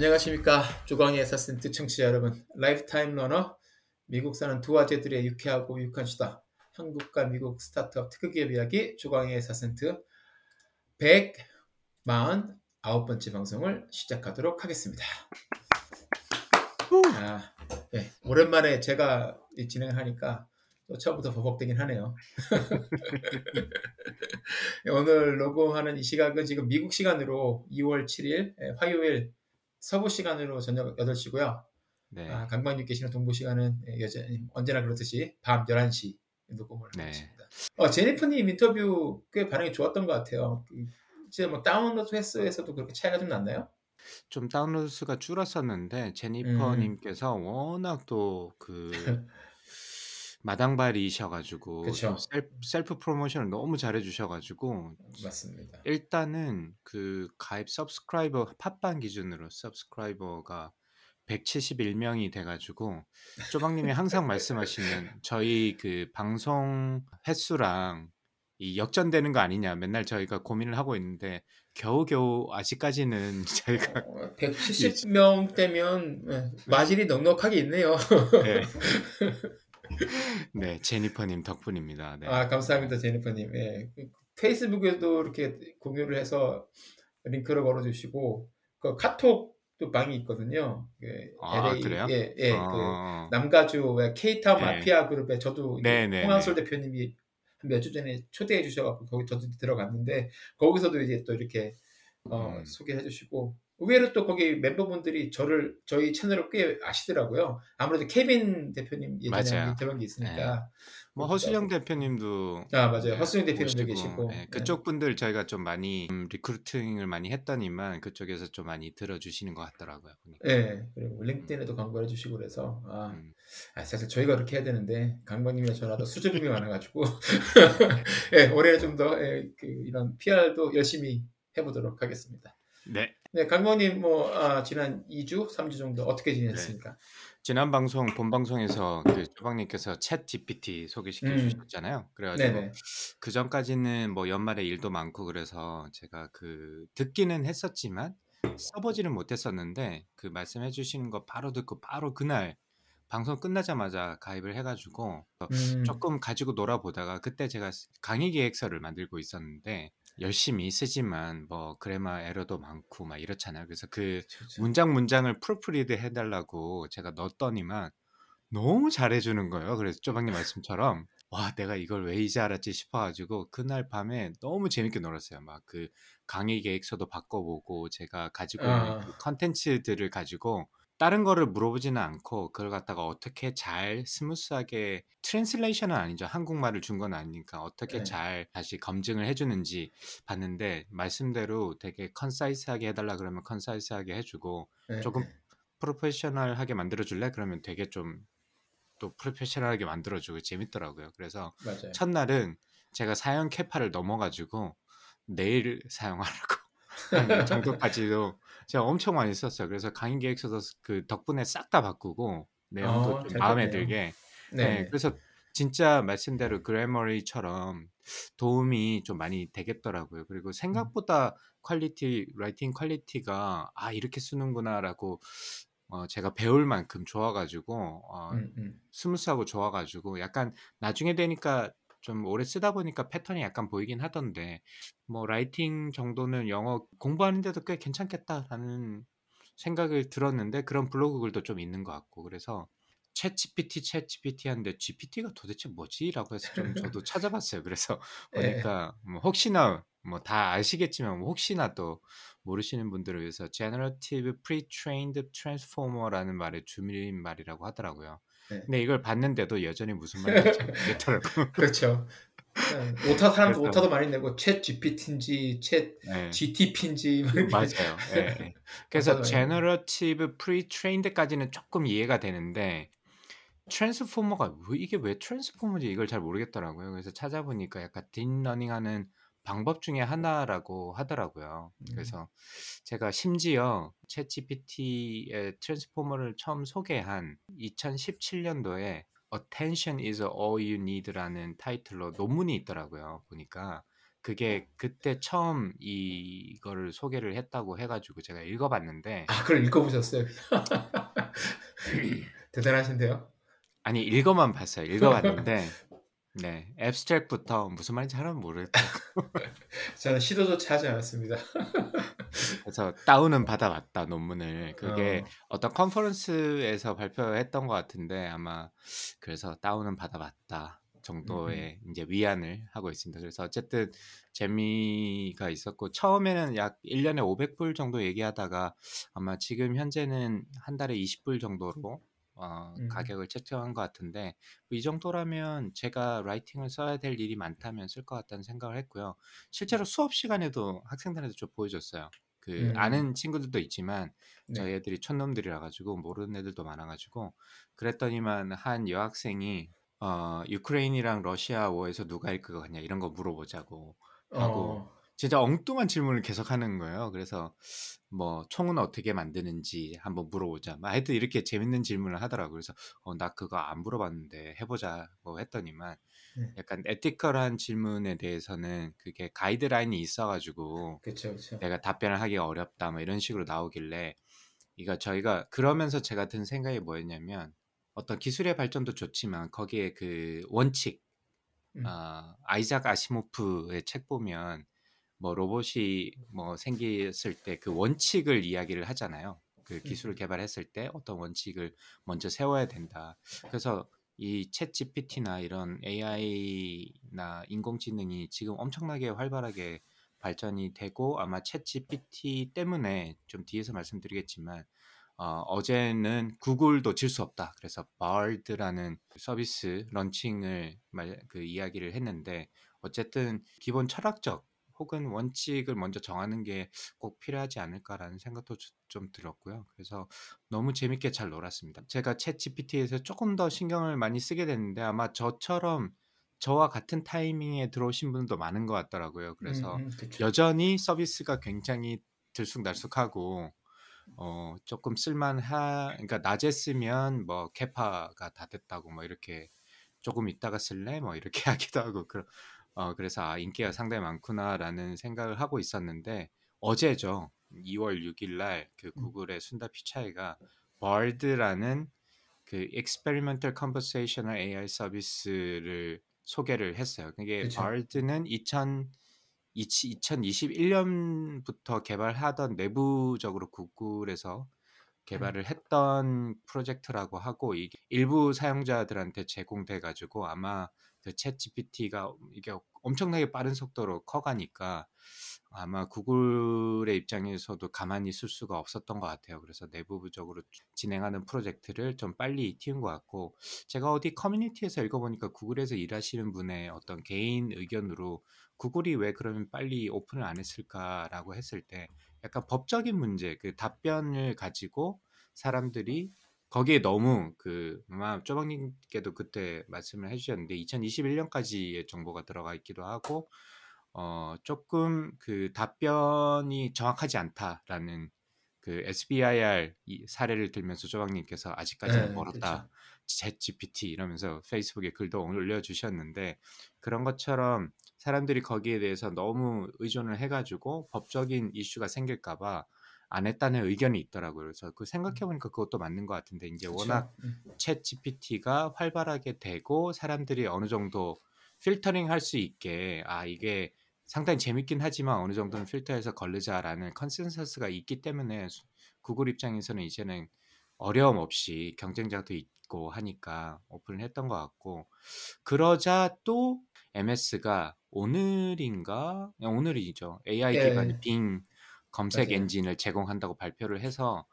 안녕하십니까. 조광의 에사센트 청취자 여러분. lifetime learner. 미국 사는 두 아재들의 유쾌하고 유익한 수다. 한국과 미국 스타트업 테크 기업 이야기. 조광의 에사센트 149번째 방송을 시작하도록 하겠습니다. 아, 네, 오랜만에 제가 이 진행을 하니까 또 처음부터 버벅대긴 하네요. 오늘 녹음하는 이 시각은 지금 미국 시간으로 2월 7일 예, 화요일 서부 시간으로 저녁 8시고요. 네. 아, 강반님 계시는 동부 시간은 예, 여전히 언제나 그렇듯이 밤 11시 녹음을 네. 하고 있습니다. 어, 제니퍼님 인터뷰 꽤 반응이 좋았던 것 같아요. 그, 이제 뭐 다운로드 횟수에서도 그렇게 차이가 좀 났나요? 좀 다운로드 수가 줄었었는데 음. 제니퍼님께서 워낙 또그 마당발이셔가지고 그쵸. 또 self, self promotion을 너무 잘해주셔가지고 맞습니다. 일단은 그 가입 서브스크라이버 팟빵 기준으로 서브스크라이버가 171명이 돼가지고 쪼박님이 항상 말씀하시는 저희 그 방송 횟수랑 이 역전되는 거 아니냐 맨날 저희가 고민을 하고 있는데 겨우겨우 아직까지는 저희가 170명 되면 예, 마질이 넉넉하게 있네요. 네, 네 제니퍼님 덕분입니다. 네. 아 감사합니다 제니퍼님. 예. 그 페이스북에도 이렇게 공유를 해서 링크를 걸어주시고 그 카톡도 방이 있거든요. 그 아, 그래요? 예, 예. 그 어, 남가주 왜 케이타운 네. 마피아 그룹에 저도 네, 네, 홍한솔 대표님이 몇 주 전에 초대해 주셔갖고 거기 저도 들어갔는데 거기서도 이제 또 이렇게 어, 음. 소개해 주시고 의외로 또 거기 멤버분들이 저를 저희 채널을 꽤 아시더라고요. 아무래도 케빈 대표님 예전에. 인터뷰한 게 있으니까 뭐 허수영 대표님도 아 맞아요. 네, 허수영 대표님도 계시고 네, 네. 그쪽 분들 저희가 좀 많이 음, recruiting을 많이 했더니만 그쪽에서 좀 많이 들어주시는 것 같더라고요. 보니까. 예, 그리고 링크드인에도 광고를 해주시고 그래서 아, 음. 아, 사실 저희가 그렇게 해야 되는데 강박님이나 저나도 수줍음이 많아가지고 예, 올해는 좀더 예, 그 이런 PR도 열심히 해보도록 하겠습니다. 네. 네, 강박님 뭐 아, 지난 2주, 3주 정도 어떻게 지내셨습니까? 지난 방송 본 방송에서 그 조박님께서 챗 GPT 소개시켜 음. 주셨잖아요. 그래가지고 네네. 그 전까지는 뭐 연말에 일도 많고 그래서 제가 그 듣기는 했었지만 써보지는 못했었는데 그 말씀해 주시는 거 바로 듣고 바로 그날 방송 끝나자마자 가입을 해가지고 음, 조금 가지고 놀아보다가 그때 제가 강의 계획서를 만들고 있었는데 열심히 쓰지만 뭐 그래마 에러도 많고 막 이렇잖아요. 그래서 그 그렇죠. 문장 문장을 프로프리드 해달라고 제가 넣었더니만 너무 잘해주는 거예요. 그래서 쪼박님 말씀처럼 와 내가 이걸 왜 이제 알았지 싶어가지고 그날 밤에 너무 재밌게 놀았어요. 막 그 강의 계획서도 바꿔보고 제가 가지고 있는 아. 그 컨텐츠들을 가지고 다른 거를 물어보지는 않고 그걸 갖다가 어떻게 잘 smooth하게 translation은 아니죠. 한국말을 준 건 아니니까 어떻게 네. 잘 다시 검증을 해주는지 봤는데 말씀대로 되게 concise하게 해달라 그러면 concise하게 해주고 네, 조금 네. 프로페셔널하게 만들어줄래? 그러면 되게 좀 또 프로페셔널하게 만들어주고 재밌더라고요. 그래서 맞아요. 첫날은 제가 사용 캐파를 넘어가지고 내일 사용하라고 한 정도까지도 제가 엄청 많이 썼어요. 그래서 강의 계획서도 그 덕분에 싹 다 바꾸고 내용도 아, 좀잘 마음에. 들게 네. 네, 그래서 진짜 말씀대로 그래머리처럼 도움이 좀 많이 되겠더라고요. 그리고 생각보다 quality, writing quality가 아 이렇게 쓰는구나라고 어, 제가 배울 만큼 좋아가지고 어, 음, 음. smooth하고 좋아가지고 약간 나중에 되니까 좀 오래 쓰다 보니까 패턴이 약간 보이긴 하던데 뭐 writing 정도는 영어 공부하는데도 꽤 괜찮겠다라는 생각을 들었는데 그런 블로그 글도 좀 있는 것 같고 그래서 챗 GPT, 챗 GPT 하는데 GPT가 도대체 뭐지?라고 해서 좀 저도 찾아봤어요. 그래서 예. 보니까 뭐 혹시나 뭐 다 아시겠지만 뭐 혹시나 또 모르시는 분들을 위해서 Generative Pre-trained Transformer라는 말의 줄임말이라고 하더라고요. 네. 근데 이걸 봤는데도 여전히 무슨 말인지 잘 모르겠더라고. 그렇죠. 네, 오타 사람도 그래서- 오타도 많이 내고 챗 GPT인지 챗 네. GTP인지 맞아요. 예, 예. 그래서 맞아요. Generative Pre-trained까지는 조금 이해가 되는데 트랜스포머가 왜- 이게 왜 트랜스포머인지 이걸 잘 모르겠더라고요. 그래서 찾아보니까 약간 딥러닝하는 방법 중에 하나라고 하더라고요. 음. 그래서 제가 심지어 챗GPT의 트랜스포머를 처음 소개한 2017년도에 Attention is all you need라는 타이틀로 논문이 있더라고요. 보니까 그게 그때 처음 이거를 소개를 했다고 해가지고 제가 읽어봤는데 아 그걸 읽어보셨어요? 대단하신데요? 아니 읽어만 봤어요. 읽어봤는데 네 앱스트랙부터 무슨 말인지 하나는 모르겠다. 저는 시도조차 하지 않았습니다. 그래서 다운은 받아봤다 논문을 그게 어, 어. 떤 컨퍼런스에서 발표했던 것 같은데 아마 그래서 다운은 받아봤다 정도의 이제 위안을 하고 있습니다. 그래서 어쨌든 재미가 있었고 처음에는 약 1년에 500불 정도 얘기하다가 아마 지금 현재는 한 달에 20불 정도로 어, 음. 가격을 책정한 것 같은데 뭐이 정도라면 제가 라이팅을 써야 될 일이 많다면 쓸 것 같다는 생각을 했고요. 실제로 수업 시간에도 학생들한테 좀 보여줬어요. 그 음. 아는 친구들도 있지만 네. 저희 애들이 촌놈들이라 가지고 모르는 애들도 많아 가지고 그랬더니만 한 여학생이 어 유크레인이랑 러시아 워에서 누가 이길 것 같냐 이런 거 물어보자고 하고 어, 진짜 엉뚱한 질문을 계속 하는 거예요. 그래서 뭐 총은 어떻게 만드는지 한번 물어보자. 막 하여튼 이렇게 재밌는 질문을 하더라고요. 그래서 어, 나 그거 안 물어봤는데 해보자고 했더니만 네. 약간 에티컬한 질문에 대해서는 그게 가이드라인이 있어가지고 그렇죠, 그렇죠. 내가 답변을 하기 어렵다 뭐 이런 식으로 나오길래 이거 저희가 그러면서 제가 든 생각이 뭐였냐면 어떤 기술의 발전도 좋지만 거기에 그 원칙 음. 아, 아이작 아시모프의 책 보면 뭐 로봇이 뭐 생겼을 때 그 원칙을 이야기를 하잖아요. 그 기술을 음. 개발했을 때 어떤 원칙을 먼저 세워야 된다. 그래서 이챗 GPT나 이런 AI나 인공지능이 지금 엄청나게 활발하게 발전이 되고 아마 챗 GPT 때문에 좀 뒤에서 말씀드리겠지만 어, 어제는 구글도 질 수 없다. 그래서 바르드라는 서비스 런칭을 말, 그 이야기를 했는데 어쨌든 기본 철학적 혹은 원칙을 먼저 정하는 게 꼭 필요하지 않을까라는 생각도 주- 좀 들었고요. 그래서 너무 재밌게 잘 놀았습니다. 제가 챗 GPT에서 조금 더 신경을 많이 쓰게 됐는데 아마 저처럼 저와 같은 타이밍에 들어오신 분도 많은 것 같더라고요. 그래서 음, 음, 그쵸. 여전히 서비스가 굉장히 들쑥날쑥하고 어 조금 쓸만하 그러니까 낮에 쓰면 뭐 캐파가 다 됐다고 뭐 이렇게 조금 있다가 쓸래 뭐 이렇게 하기도 하고 그, 어 그래서 아 인기가 상당히 많구나라는 생각을 하고 있었는데 어제죠 2월 6일 날그 음. 구글의 순다 피차이가 버드라는 그 experimental conversational AI 서비스를 소개를 했어요. 그게. 버드는 2000 2021년부터 개발하던 내부적으로 구글에서 개발을 했던 프로젝트라고 하고 일부 사용자들한테 제공돼 가지고 아마 그챗 GPT가 이게 엄청나게 빠른 속도로 커가니까 아마 구글의 입장에서도 가만히 있을 수가 없었던 것 같아요. 그래서 내부적으로 진행하는 프로젝트를 좀 빨리 틔운 것 같고 제가 어디 커뮤니티에서 읽어보니까 구글에서 일하시는 분의 어떤 개인 의견으로 구글이 왜 그러면 빨리 오픈을 안 했을까라고 했을 때 약간 법적인 문제 그 답변을 가지고 사람들이 거기에 너무 그 아마 쪼박님께도 그때 말씀을 해주셨는데 2021년까지의 정보가 들어가 있기도 하고 어 조금 그 답변이 정확하지 않다라는 그 SBIR 이 사례를 들면서 조박님께서 아직까지는 네, 멀었다. 챗 GPT 이러면서 페이스북에 글도 올려주셨는데 그런 것처럼 사람들이 거기에 대해서 너무 의존을 해가지고 법적인 이슈가 생길까봐 안 했다는 의견이 있더라고요. 그래서 그 생각해 보니까 그것도 맞는 것 같은데 이제 그쵸. 워낙 음. 챗 GPT가 활발하게 되고 사람들이 어느 정도 필터링 할 수 있게 아 이게 상당히 재밌긴 하지만 어느 정도는 필터해서 걸르자라는 consensus가 있기 때문에 수- 구글 입장에서는 이제는 어려움 없이 경쟁자도 있고 하니까 오픈을 했던 것 같고 그러자 또 MS가 오늘인가 네, 오늘이죠 AI 예. 기반의 빙 검색 맞아요. 엔진을 제공한다고 발표를 해서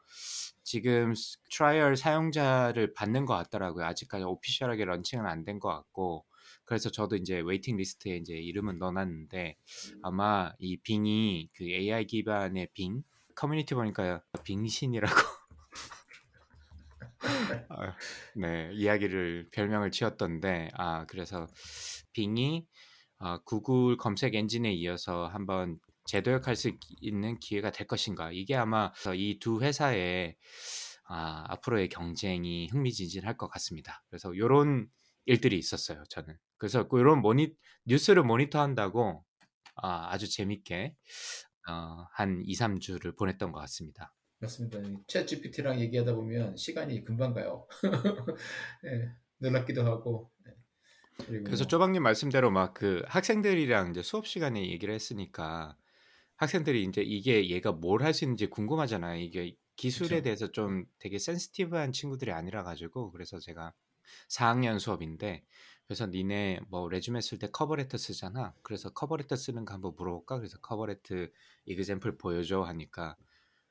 지금 trial 사용자를 받는 것 같더라고요. 아직까지 official하게 launching은 안 된 것 같고 그래서 저도 이제 waiting list에 이제 이름은 넣어놨는데 아마 이 빙이 그 AI 기반의 빙 커뮤니티 보니까 빙신이라고 아, 네 이야기를 별명을 지었던데 아 그래서 빙이 아, 구글 검색 엔진에 이어서 한번 재도약할 수 있는 기회가 될 것인가 이게 아마 이 두 회사의 아, 앞으로의 경쟁이 흥미진진할 것 같습니다. 그래서 이런 일들이 있었어요. 저는 그래서 이런 모니 뉴스를 모니터한다고 아, 아주 재밌게 어, 한 2, 3주를 보냈던 것 같습니다. 맞습니다. 챗 GPT랑 얘기하다 보면 시간이 금방 가요. 네, 놀랍기도 하고. 네. 그래서 뭐... 쪼박님 말씀대로 막 그 학생들이랑 이제 수업 시간에 얘기를 했으니까 학생들이 이제 이게 얘가 뭘 할 수 있는지 궁금하잖아요. 이게 기술에 그쵸. 대해서 좀 되게 센시티브한 친구들이 아니라 가지고 그래서 제가 4학년 수업인데 그래서 니네 뭐 resume 쓸 때 cover letter 쓰잖아. 그래서 cover letter 쓰는 거 한번 물어볼까? 그래서 cover letter example 보여줘 하니까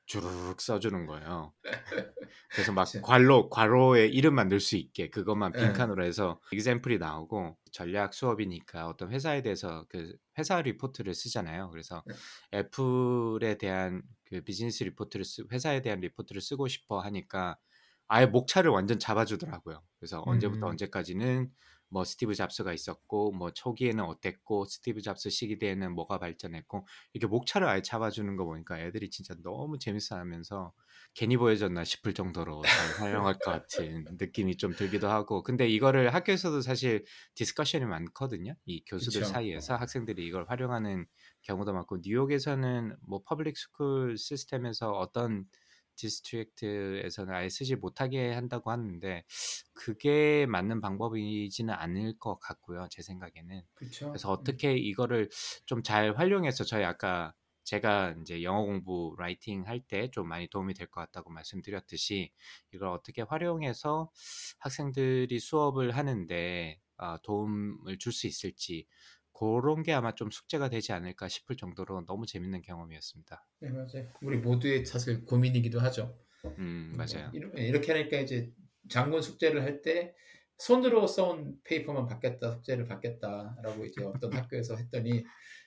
주르륵 써주는 거예요. 그래서 막 괄로 괄호에 이름만 넣을 수 있게 그것만 예. 빈칸으로 해서 example이 나오고 전략 수업이니까 어떤 회사에 대해서 그 회사 리포트를 쓰잖아요. 그래서 네. 애플에 대한 그 비즈니스 리포트를 쓰, 회사에 대한 리포트를 쓰고 싶어 하니까 아예 목차를 완전 잡아주더라고요. 그래서 언제부터 음. 언제까지는 뭐 스티브 잡스가 있었고 뭐 초기에는 어땠고 스티브 잡스 시기대에는 뭐가 발전했고 이렇게 목차를 아예 잡아주는 거 보니까 애들이 진짜 너무 재밌어하면서 괜히 보여줬나 싶을 정도로 잘 활용할 것 같은 느낌이 좀 들기도 하고 근데 이거를 학교에서도 사실 discussion이 많거든요 이 교수들 그쵸. 사이에서 학생들이 이걸 활용하는 경우도 많고 뉴욕에서는 뭐 public school system에서 어떤 district에서는 아예 쓰지 못하게 한다고 하는데 그게 맞는 방법이지는 않을 것 같고요. 제 생각에는. 그쵸? 그래서 음. 어떻게 이거를 좀 잘 활용해서 저희 아까 제가 이제 영어 공부 writing 할 때 좀 많이 도움이 될 것 같다고 말씀드렸듯이 이걸 어떻게 활용해서 학생들이 수업을 하는데 어, 도움을 줄 수 있을지 그런 게 아마 좀 숙제가 되지 않을까 싶을 정도로 너무 재밌는 경험이었습니다. 네 맞아요. 우리 모두의 사실 고민이기도 하죠. 음 맞아요. 이렇게 하니까 이제 장문 숙제를 할 때 손으로 써온 페이퍼만 받겠다 숙제를 받겠다라고 이제 어떤 학교에서 했더니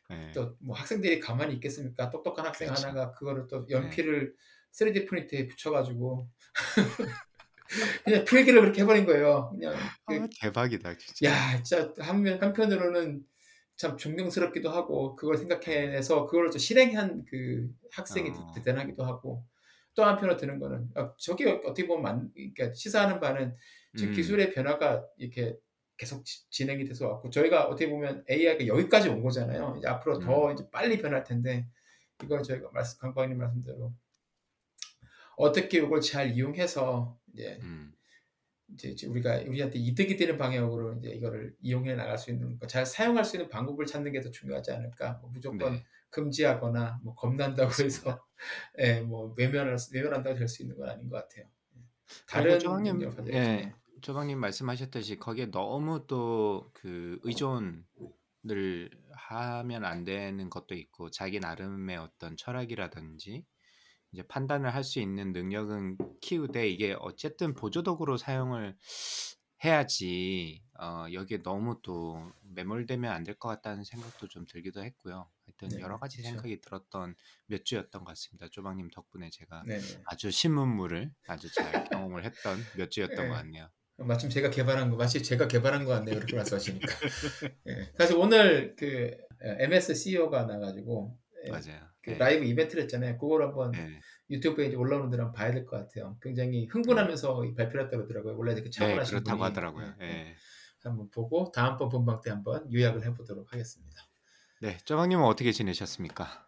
네. 또뭐 학생들이 가만히 있겠습니까? 똑똑한 학생 그렇죠. 하나가 그거를 또 연필을 네. 3D 프린터에 붙여가지고 그냥 필기를 그렇게 해버린 거예요. 그냥 아, 그, 대박이다 진짜. 야 진짜 한면 한편으로는 참 존경스럽기도 하고 그걸 생각해서 그걸 또 실행한 그 학생이 어. 대단하기도 하고 또 한편으로 드는 거는 어, 저게 어떻게 보면 만, 그러니까 시사하는 바는 지금 음. 기술의 변화가 이렇게 계속 지, 진행이 돼서 왔고 저희가 어떻게 보면 AI가 여기까지 온 거잖아요. 이제 앞으로 음. 더 이제 빨리 변할 텐데 이걸 저희가 말씀 강박님 말씀대로 어떻게 이걸 잘 이용해서 이제 음. 이제 우리가 우리한테 이득이 되는 방향으로 이제 이거를 이용해 나갈 수 있는 잘 사용할 수 있는 방법을 찾는 게 더 중요하지 않을까? 뭐 무조건 네. 금지하거나 뭐 겁난다고 해서 예, 뭐 외면할 외면한다고 될 수 있는 건 아닌 것 같아요. 예. 다른 조방님, 예, 조방님 말씀하셨듯이 거기에 너무 또 그 의존을 하면 안 되는 것도 있고 자기 나름의 어떤 철학이라든지 이제 판단을 할 수 있는 능력은 키우되 이게 어쨌든 보조도구로 사용을 해야지 어, 여기에 너무 또 매몰되면 안 될 것 같다는 생각도 좀 들기도 했고요. 하여튼 네, 여러 가지 그렇죠. 생각이 들었던 몇 주였던 것 같습니다. 조방님 덕분에 제가 네, 네. 아주 신문물을 아주 잘 경험을 했던 몇 주였던 네. 것 같네요. 마침 제가 개발한 거 마치 제가 개발한 거 같네요. 그렇게 말씀하시니까. 네. 사실 오늘 그 MS CEO가 나가지고 예, 맞아요. 그 네. 라이브 이벤트를 했잖아요. 그걸 한번 네. 유튜브에 이제 올라오는 데를 한번 봐야 될 것 같아요. 굉장히 흥분하면서 네. 발표를 했다고 그러더라고요. 원래 그 차원하신 네, 그렇다고. 하더라고요. 네. 네. 한번 보고 다음번 본방 때 한번 요약을 해보도록 하겠습니다. 네, 쪼방님은 어떻게 지내셨습니까?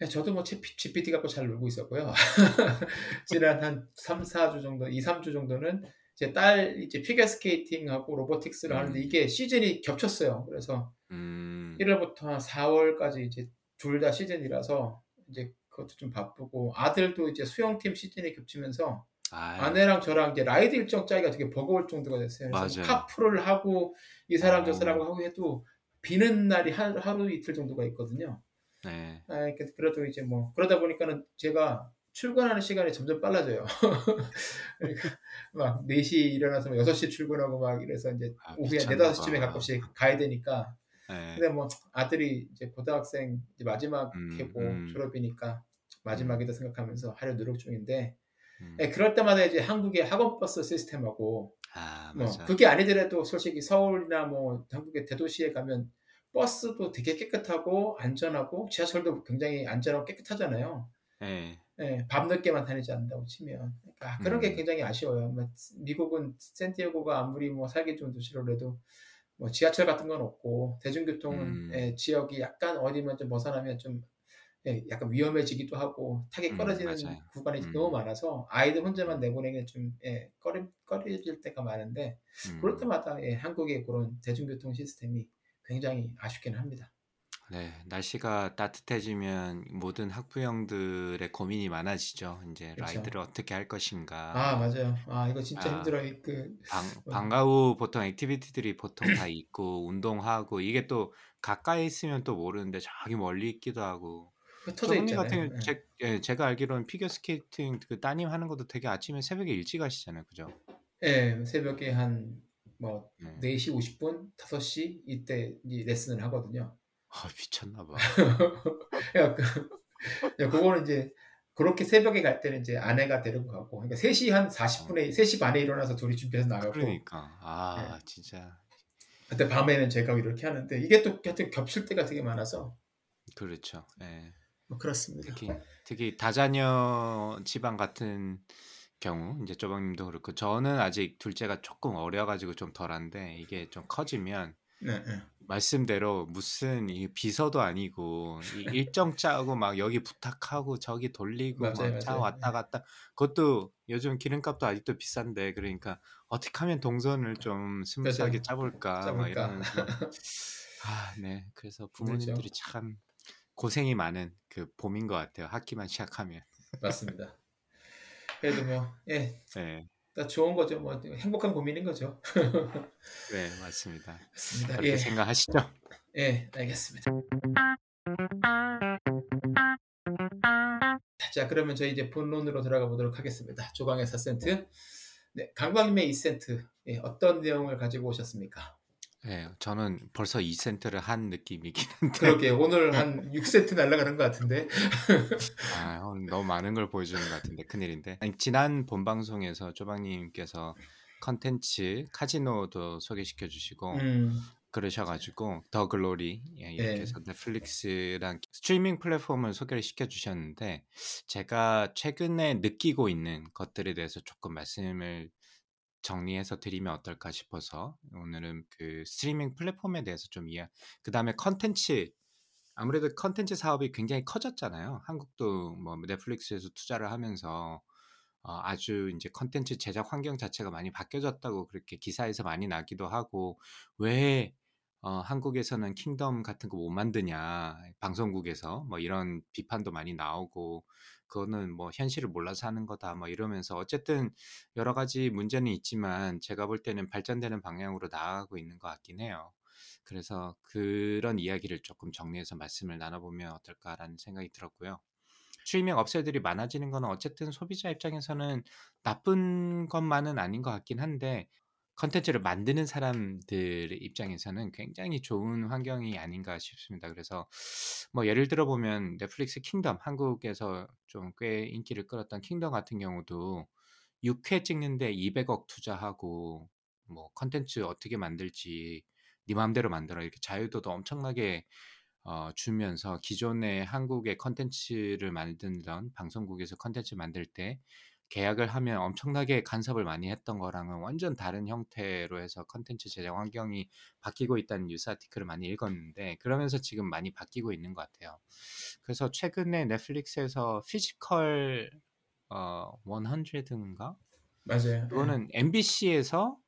네, 저도 뭐 GPT 갖고 잘 놀고 있었고요. 지난 한 3, 4주 정도, 2, 3주 정도는 제 딸 이제 피겨 스케이팅하고 로보틱스를 음. 하는데 이게 시즌이 겹쳤어요. 그래서 음. 1월부터 4월까지 이제 둘 다 시즌이라서 이제 그것도 좀 바쁘고 아들도 이제 수영팀 시즌에 겹치면서 아유. 아내랑 저랑 이제 라이드 일정 짜기가 되게 버거울 정도가 됐어요. 그래서. 카풀을 하고 이 사람 어. 저 사람하고 하고 해도 비는 날이 하, 하루 이틀 정도가 있거든요. 네. 아, 그래도 이제 뭐 그러다 보니까는 제가 출근하는 시간이 점점 빨라져요. 그러니까 막 4시 일어나서 6시 출근하고 막 이래서 이제 아, 오후에 4, 미쳤나 5시쯤에 봐. 가끔씩 가야 되니까. 네. 근데 뭐 아들이 이제 고등학생 이제 마지막 음, 해고 음. 졸업이니까 마지막이다 생각하면서 하려 노력 중인데 음. 예, 그럴 때마다 이제 한국의 학원 버스 시스템하고 아 뭐. 그게 아니더라도 솔직히 서울이나 뭐 한국의 대도시에 가면 버스도 되게 깨끗하고 안전하고 지하철도 굉장히 안전하고 깨끗하잖아요. 네. 예, 밤늦게만 다니지 않는다고 치면 그러니까 그런 게 음. 굉장히 아쉬워요. 뭐 미국은 샌디에고가 아무리 뭐 살기 좋은 도시로라도 뭐 지하철 같은 건 없고 대중교통은 음. 예, 지역이 약간 어디만 좀 벗어나면 좀 예, 약간 위험해지기도 하고 타기 음, 꺼려지는 맞아요. 구간이 음. 너무 많아서 아이들 혼자만 내보내기는 좀 예, 꺼리, 꺼려질 때가 많은데 음. 그럴 때마다 예, 한국의 그런 대중교통 시스템이 굉장히 아쉽긴 합니다. 네, 날씨가 따뜻해지면 모든 학부형들의 고민이 많아지죠. 이제 그쵸. ride를 어떻게 할 것인가. 아 맞아요. 아 이거 진짜 아. 힘들어요. 그 방, 어. 방과 후 보통 activity들이 보통 다 있고 운동하고 이게 또 가까이 있으면 또 모르는데 저기 멀리 있기도 하고 흩어져 쪼박님 있잖아요. 같은 경우 예. 제, 예, 제가 알기로는 피겨 스케이팅 그 따님 하는 것도 되게 아침에 새벽에 일찍 하시잖아요, 그죠? 예, 새벽에 한 뭐 네. 4시 50분, 5시 이때 이 레슨을 하거든요. 아 미쳤나 봐. 야, 그, 야, 그거는 이제 그렇게 새벽에 갈 때는 이제 아내가 데리고 가고, 그러니까 3시 한 40분에 3시 반에 일어나서 둘이 준비해서 나가고, 그러니까 아 진짜 그때 밤에는 제가 이렇게 하는데 이게 또 하여튼 겹칠 때가 되게 많아서 그렇죠. 예. 뭐 그렇습니다. 특히 특히 다자녀 집안 같은 경우 이제 쪼박님도 그렇고 저는 아직 둘째가 조금 어려가지고 좀 덜한데 이게 좀 커지면 네, 네. 말씀대로 무슨 이 비서도 아니고 이 일정 짜고 막 여기 부탁하고 저기 돌리고 맞아요, 막 차 맞아요. 왔다 갔다 그것도 요즘 기름값도 아직도 비싼데 그러니까 어떻게 하면 동선을 좀 smooth하게. 짜볼까 막 짜볼까. 이러면서 아, 네. 그래서. 부모님들이 참 고생이 많은 그 봄인 것 같아요. 학기만 시작하면. 맞습니다. 그래도 뭐, 예, 네, 다 좋은 거죠. 뭐 행복한 고민인 거죠. 네, 맞습니다. 맞습니다. 그렇게 예, 생각하시죠? 예, 알겠습니다. 자, 그러면 저희 이제 본론으로 들어가 보도록 하겠습니다. 조강의 4센트. 네, 강광님의 2센트. 예, 어떤 내용을 가지고 오셨습니까? 네, 저는 벌써 2센트를 한 느낌이긴 한데 그러게 오늘 한 6센트 날아가는 것 같은데. 아, 형, 너무 많은 걸 보여주는 것 같은데 큰일인데. 아니, 지난번 방송에서 쪼박님께서 컨텐츠 카지노도 소개시켜 주시고 음, 그러셔가지고 더 글로리 예, 이렇게 네. 해서 넷플릭스랑 스트리밍 플랫폼을 소개를 시켜 주셨는데 제가 최근에 느끼고 있는 것들에 대해서 조금 말씀을 정리해서 드리면 어떨까 싶어서 오늘은 그 스트리밍 플랫폼에 대해서 좀 이해. 그 다음에 컨텐츠 아무래도 컨텐츠 사업이 굉장히 커졌잖아요. 한국도 뭐 넷플릭스에서 투자를 하면서 어, 아주 이제 컨텐츠 제작 환경 자체가 많이 바뀌어졌다고 그렇게 기사에서 많이 나기도 하고 왜 어, 한국에서는 킹덤 같은 거 못 만드냐 방송국에서 뭐 이런 비판도 많이 나오고 그거는 뭐 현실을 몰라서 하는 거다 뭐 이러면서 어쨌든 여러 가지 문제는 있지만 제가 볼 때는 발전되는 방향으로 나아가고 있는 것 같긴 해요. 그래서 그런 이야기를 조금 정리해서 말씀을 나눠보면 어떨까라는 생각이 들었고요. 스트리밍 업체들이 많아지는 거는 어쨌든 소비자 입장에서는 나쁜 것만은 아닌 것 같긴 한데 컨텐츠를 만드는 사람들 입장에서는 굉장히 좋은 환경이 아닌가 싶습니다. 그래서 뭐 예를 들어 보면 넷플릭스 킹덤 한국에서 좀 꽤 인기를 끌었던 킹덤 같은 경우도 6회 찍는데 200억 투자하고 뭐 컨텐츠 어떻게 만들지 네 마음대로 만들어 이렇게 자유도도 엄청나게 어, 주면서 기존의 한국의 컨텐츠를 만들던 방송국에서 컨텐츠 만들 때 계약을 하면 엄청나게 간섭을 많이 했던 거랑은 완전 다른 형태로 해서 컨텐츠 제작 환경이 바뀌고 있다는 뉴스 article을 많이 읽었는데 그러면서 지금 많이 바뀌고 있는 것 같아요. 그래서 최근에 넷플릭스에서 피지컬 어 100인가? 맞아요. 그거는 MBC에서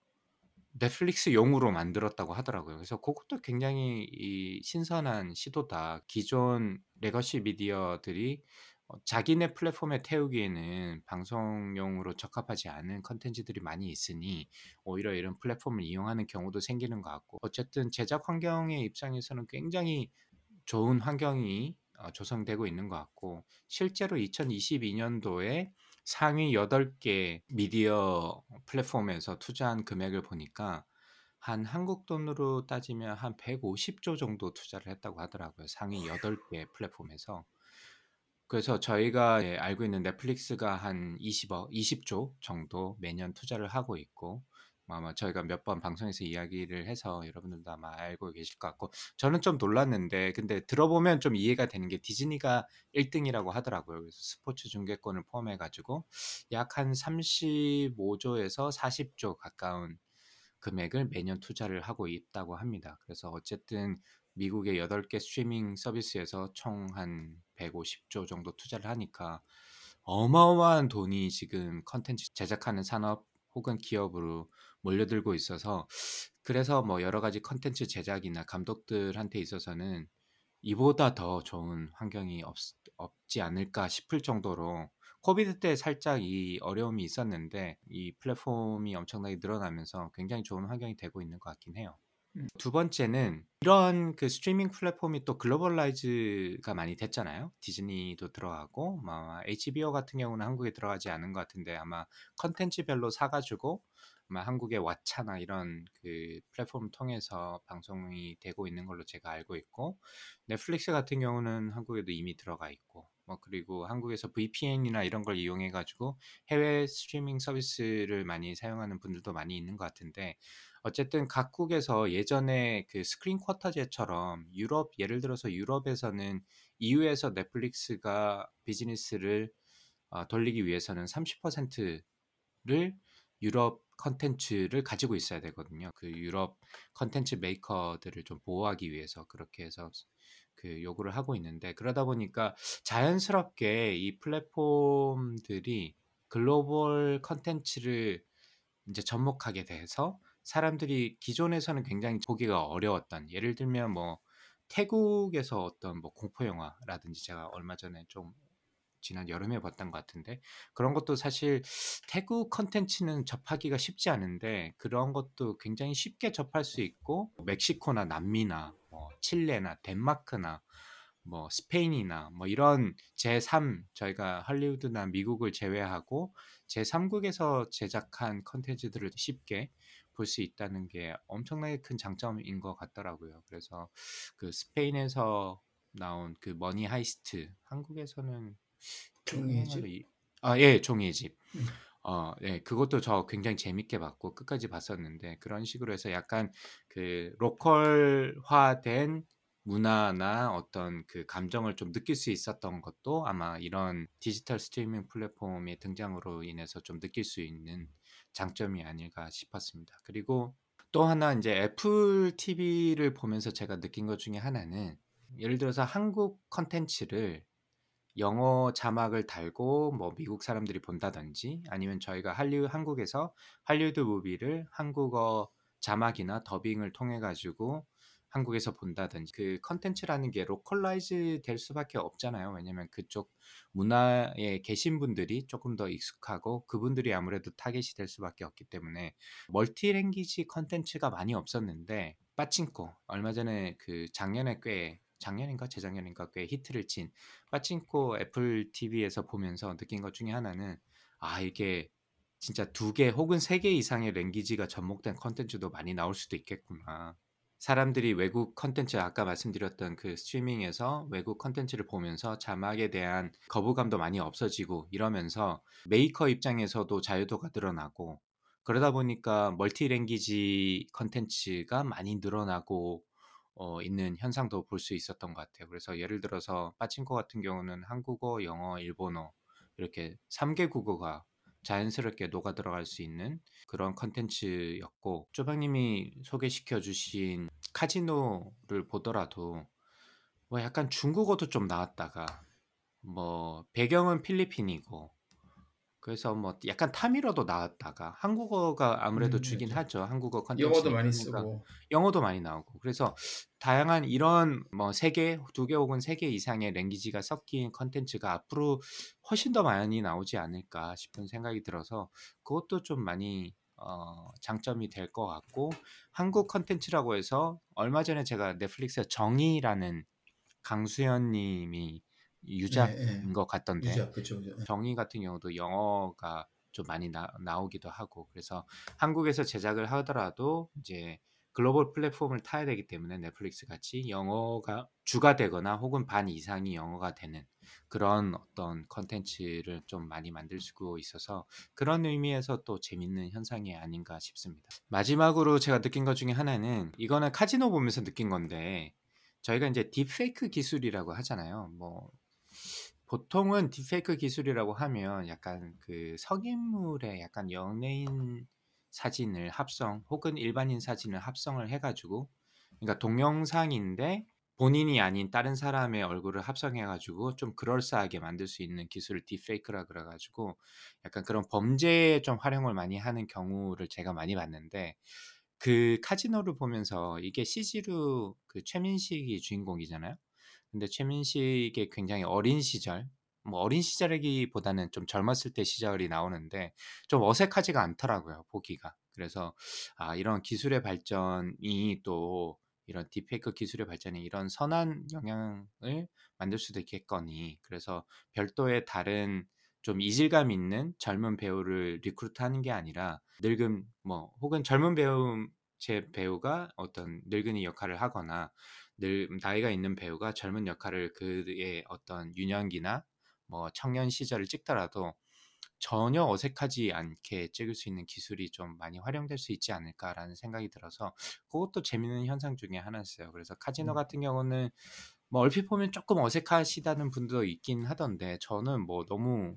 넷플릭스 용으로 만들었다고 하더라고요. 그래서 그것도 굉장히 이 신선한 시도다. 기존 legacy media들이 어, 자기네 플랫폼에 태우기에는 방송용으로 적합하지 않은 컨텐츠들이 많이 있으니 오히려 이런 플랫폼을 이용하는 경우도 생기는 것 같고 어쨌든 제작 환경의 입장에서는 굉장히 좋은 환경이 어, 조성되고 있는 것 같고 실제로 2022년도에 상위 8개 미디어 플랫폼에서 투자한 금액을 보니까 한 한국 돈으로 따지면 한 150조 정도 투자를 했다고 하더라고요. 상위 8개 플랫폼에서. 그래서 저희가 예, 알고 있는 넷플릭스가 한 20억, 20조 정도 매년 투자를 하고 있고 아마 저희가 몇 번 방송에서 이야기를 해서 여러분들도 아마 알고 계실 것 같고 저는 좀 놀랐는데 근데 들어보면 좀 이해가 되는 게 디즈니가 1등이라고 하더라고요. 그래서 스포츠 중계권을 포함해 가지고 약 한 35조에서 40조 가까운 금액을 매년 투자를 하고 있다고 합니다. 그래서 어쨌든 미국의 8개 스트리밍 서비스에서 총 한 150조 정도 투자를 하니까 어마어마한 돈이 지금 컨텐츠 제작하는 산업 혹은 기업으로 몰려들고 있어서 그래서 뭐 여러 가지 컨텐츠 제작이나 감독들한테 있어서는 이보다 더 좋은 환경이 없, 없지 않을까 싶을 정도로 COVID 때 살짝 이 어려움이 있었는데 이 플랫폼이 엄청나게 늘어나면서 굉장히 좋은 환경이 되고 있는 것 같긴 해요. 음. 두 번째는 이런 그 스트리밍 플랫폼이 또 globalize가 많이 됐잖아요. 디즈니도 들어가고 뭐 HBO 같은 경우는 한국에 들어가지 않은 것 같은데 아마 컨텐츠별로 사가지고 아마 한국의 왓챠나 이런 그 플랫폼을 통해서 방송이 되고 있는 걸로 제가 알고 있고 넷플릭스 같은 경우는 한국에도 이미 들어가 있고 뭐 그리고 한국에서 VPN이나 이런 걸 이용해 가지고 해외 스트리밍 서비스를 많이 사용하는 분들도 많이 있는 것 같은데 어쨌든 각국에서 예전에 그 스크린 쿼터제처럼 유럽 예를 들어서 유럽에서는 EU에서 넷플릭스가 비즈니스를 어, 돌리기 위해서는 30%를 유럽 컨텐츠를 가지고 있어야 되거든요. 그 유럽 컨텐츠 메이커들을 좀 보호하기 위해서 그렇게 해서 그 요구를 하고 있는데 그러다 보니까 자연스럽게 이 플랫폼들이 글로벌 컨텐츠를 이제 접목하게 돼서 사람들이 기존에서는 굉장히 보기가 어려웠던 예를 들면 뭐 태국에서 어떤 뭐 공포 영화라든지 제가 얼마 전에 좀 지난 여름에 봤던 것 같은데 그런 것도 사실 태국 컨텐츠는 접하기가 쉽지 않은데 그런 것도 굉장히 쉽게 접할 수 있고 멕시코나 남미나 뭐 칠레나 덴마크나 뭐 스페인이나 뭐 이런 제3 저희가 할리우드나 미국을 제외하고 제3국에서 제작한 컨텐츠들을 쉽게 볼 수 있다는 게 엄청나게 큰 장점인 것 같더라고요. 그래서 그 스페인에서 나온 그 Money Heist 한국에서는 종이의 집? 이- 아, 예, 종이의 집. 음. 어, 예, 그것도 저 굉장히 재밌게 봤고 끝까지 봤었는데 그런 식으로 해서 약간 그 local화된 문화나 어떤 그 감정을 좀 느낄 수 있었던 것도 아마 이런 디지털 스트리밍 플랫폼의 등장으로 인해서 좀 느낄 수 있는 장점이 아닐까 싶었습니다. 그리고 또 하나 이제 애플 TV를 보면서 제가 느낀 것 중에 하나는 예를 들어서 한국 컨텐츠를 영어 자막을 달고 뭐 미국 사람들이 본다든지 아니면 저희가 할리우드 한국에서 할리우드 movie를 한국어 자막이나 더빙을 통해 가지고 한국에서 본다든지 그 컨텐츠라는 게 localize 될 수밖에 없잖아요. 왜냐면 그쪽 문화에 계신 분들이 조금 더 익숙하고 그분들이 아무래도 타겟이 될 수밖에 없기 때문에 multi language 컨텐츠가 많이 없었는데 빠칭코 얼마 전에 그 작년에 꽤 작년인가 재작년인가 꽤 히트를 친 빠칭코 애플 TV에서 보면서 느낀 것 중에 하나는 아 이게 진짜 두 개 혹은 세 개 이상의 language가 접목된 컨텐츠도 많이 나올 수도 있겠구나. 사람들이 외국 컨텐츠 아까 말씀드렸던 그 스트리밍에서 외국 컨텐츠를 보면서 자막에 대한 거부감도 많이 없어지고 이러면서 메이커 입장에서도 자유도가 늘어나고 그러다 보니까 multi language 컨텐츠가 많이 늘어나고 어, 있는 현상도 볼 수 있었던 것 같아요. 그래서 예를 들어서 빠친코 같은 경우는 한국어, 영어, 일본어 이렇게 3개 국어가 자연스럽게 녹아 들어갈 수 있는 그런 컨텐츠였고 쪼박님이 소개시켜 주신 카지노를 보더라도 뭐 약간 중국어도 좀 나왔다가 뭐 배경은 필리핀이고 그래서 뭐 약간 타미러도 나왔다가 한국어가 아무래도 음, 주긴 맞아. 하죠. 한국어 컨텐츠 영어도 많이 쓰고 영어도 많이 나오고 그래서 다양한 이런 뭐 세 개, 두 개 혹은 세 개 이상의 language가 섞인 컨텐츠가 앞으로 훨씬 더 많이 나오지 않을까 싶은 생각이 들어서 그것도 좀 많이 어, 장점이 될 것 같고 한국 컨텐츠라고 해서 얼마 전에 제가 넷플릭스에 정이라는 강수연 님이 유작인 네, 네. 것 같던데 유작 그죠 그죠. 정이 같은 경우도 영어가 좀 많이 나, 나오기도 하고 그래서 한국에서 제작을 하더라도 이제 글로벌 플랫폼을 타야 되기 때문에 넷플릭스 같이 영어가 주가 되거나 혹은 반 이상이 영어가 되는 그런 어떤 컨텐츠를 좀 많이 만들 수 있어서 그런 의미에서 또 재밌는 현상이 아닌가 싶습니다. 마지막으로 제가 느낀 것 중에 하나는 이거는 카지노 보면서 느낀 건데 저희가 이제 딥페이크 기술이라고 하잖아요. 뭐 보통은 딥페이크 기술이라고 하면 약간 그 성인물의 약간 연예인 사진을 합성 혹은 일반인 사진을 합성을 해가지고 그러니까 동영상인데 본인이 아닌 다른 사람의 얼굴을 합성해가지고 좀 그럴싸하게 만들 수 있는 기술을 딥페이크라 그래가지고 약간 그런 범죄에 좀 활용을 많이 하는 경우를 제가 많이 봤는데 그 카지노를 보면서 이게 CG로 그 최민식이 주인공이잖아요. 근데 최민식의 굉장히 어린 시절, 뭐 어린 시절이기보다는 좀 젊었을 때 시절이 나오는데 좀 어색하지가 않더라고요, 보기가. 그래서 아, 이런 기술의 발전이 또 이런 딥페이크 기술의 발전이 이런 선한 영향을 만들 수도 있겠거니. 그래서 별도의 다른 좀 이질감 있는 젊은 배우를 리크루트하는 게 아니라 늙은 뭐 혹은 젊은 배우 제 배우가 어떤 늙은이 역할을 하거나 늘 나이가 있는 배우가 젊은 역할을 그의 어떤 유년기나 뭐 청년 시절을 찍더라도 전혀 어색하지 않게 찍을 수 있는 기술이 좀 많이 활용될 수 있지 않을까라는 생각이 들어서 그것도 재밌는 현상 중에 하나였어요. 그래서 카지노 음. 같은 경우는 뭐 얼핏 보면 조금 어색하시다는 분도 있긴 하던데 저는 뭐 너무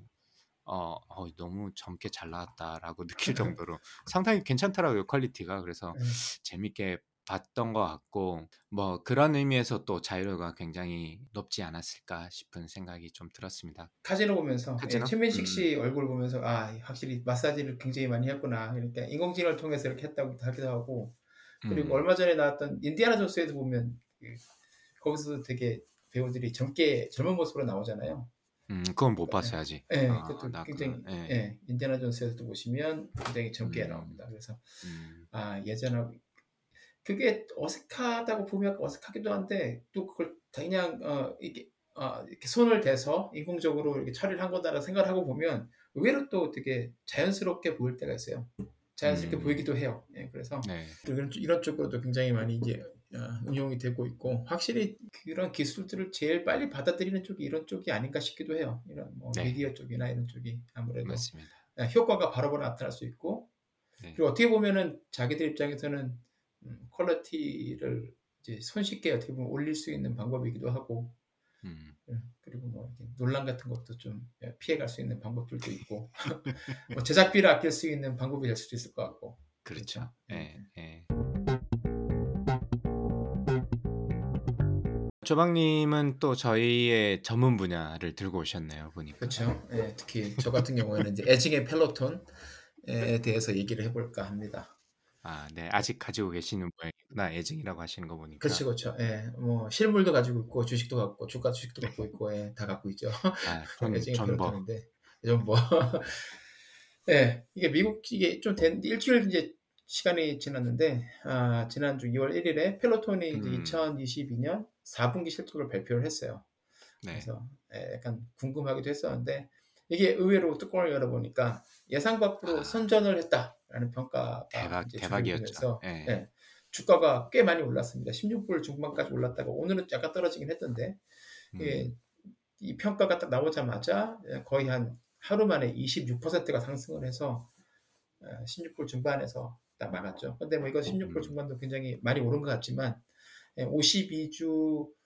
어, 어 너무 젊게 잘 나왔다라고 느낄 정도로 상당히 괜찮더라고요 quality가 그래서 네. 재밌게 봤던 것 같고 뭐 그런 의미에서 또 자유도가 굉장히 높지 않았을까 싶은 생각이 좀 들었습니다. 카지노 보면서 예, 카지노? 예, 최민식 씨 음. 얼굴 보면서 아 확실히 마사지를 굉장히 많이 했구나 이렇게 인공지능을 통해서 이렇게 했다고 하기도 하고 그리고 음. 얼마 전에 나왔던 인디아나 존스에도 보면 그, 거기서도 되게 배우들이 젊게 젊은 모습으로 나오잖아요. 음, 그건 못 봤어요 아직. 예, 아, 그것도 굉장히 예. 예, 인디아나 존스에서도 보시면 굉장히 젊게 음. 나옵니다. 그래서 음. 아 예전하고 그게 어색하다고 보면 어색하기도 한데 또 그걸 그냥 어, 이게 어, 이렇게 손을 대서 인공적으로 이렇게 처리를 한 거다라고 생각을 하고 보면 의외로 또 되게 자연스럽게 보일 때가 있어요. 자연스럽게 음. 보이기도 해요. 예, 그래서 네. 이런, 이런 쪽으로도 굉장히 많이 이제 어, 응용이 되고 있고 확실히 그런 기술들을 제일 빨리 받아들이는 쪽이 이런 쪽이 아닌가 싶기도 해요. 이런 뭐 네. 미디어 쪽이나 이런 쪽이 아무래도 맞습니다. 예, 효과가 바로 바로 나타날 수 있고 네. 그리고 어떻게 보면은 자기들 입장에서는 음, quality를 이제 손쉽게 어떻게 보면 올릴 수 있는 방법이기도 하고 음. 예, 그리고 뭐 논란 같은 것도 좀 예, 피해갈 수 있는 방법들도 있고 뭐 제작비를 아낄 수 있는 방법이 될 수도 있을 것 같고 그렇죠. 그렇죠? 예, 예. 조박님은 또 저희의 전문 분야를 들고 오셨네요 보니까. 그렇죠. 예, 특히 저 같은 경우에는 이제 에징의 펠로톤에 대해서 얘기를 해볼까 합니다. 아, 네. 아직 가지고 계시는 모양이구나. 애증이라고 하시는 거 보니까. 그렇죠, 그렇죠. 예, 뭐 실물도 가지고 있고 주식도 갖고 주가 주식도 갖고 있고 예, 다 갖고 있죠. 아, 전, 애증이 전버. 그렇다는데 전버. 예, 이게 미국 이게 좀 된 일주일 이제 시간이 지났는데 아, 지난주 2월 1일에 펠로톤이 이제 음. 2022년 4분기 실적을 발표를 했어요. 네. 그래서 예, 약간 궁금하기도 했었는데 이게 의외로 뚜껑을 열어보니까 예상 밖으로 아. 선전을 했다 라는 평가가 대박, 대박이었죠. 네. 네. 주가가 꽤 많이 올랐습니다. 16불 중반까지 올랐다가 오늘은 약간 떨어지긴 했던데 음. 예, 이 평가가 딱 나오자마자 거의 한 하루 만에 26%가 상승을 해서 16불 어, 중반에서 딱 막았죠. 근데 뭐 이거 16불 음. 중반도 굉장히 많이 오른 것 같지만 52주 예,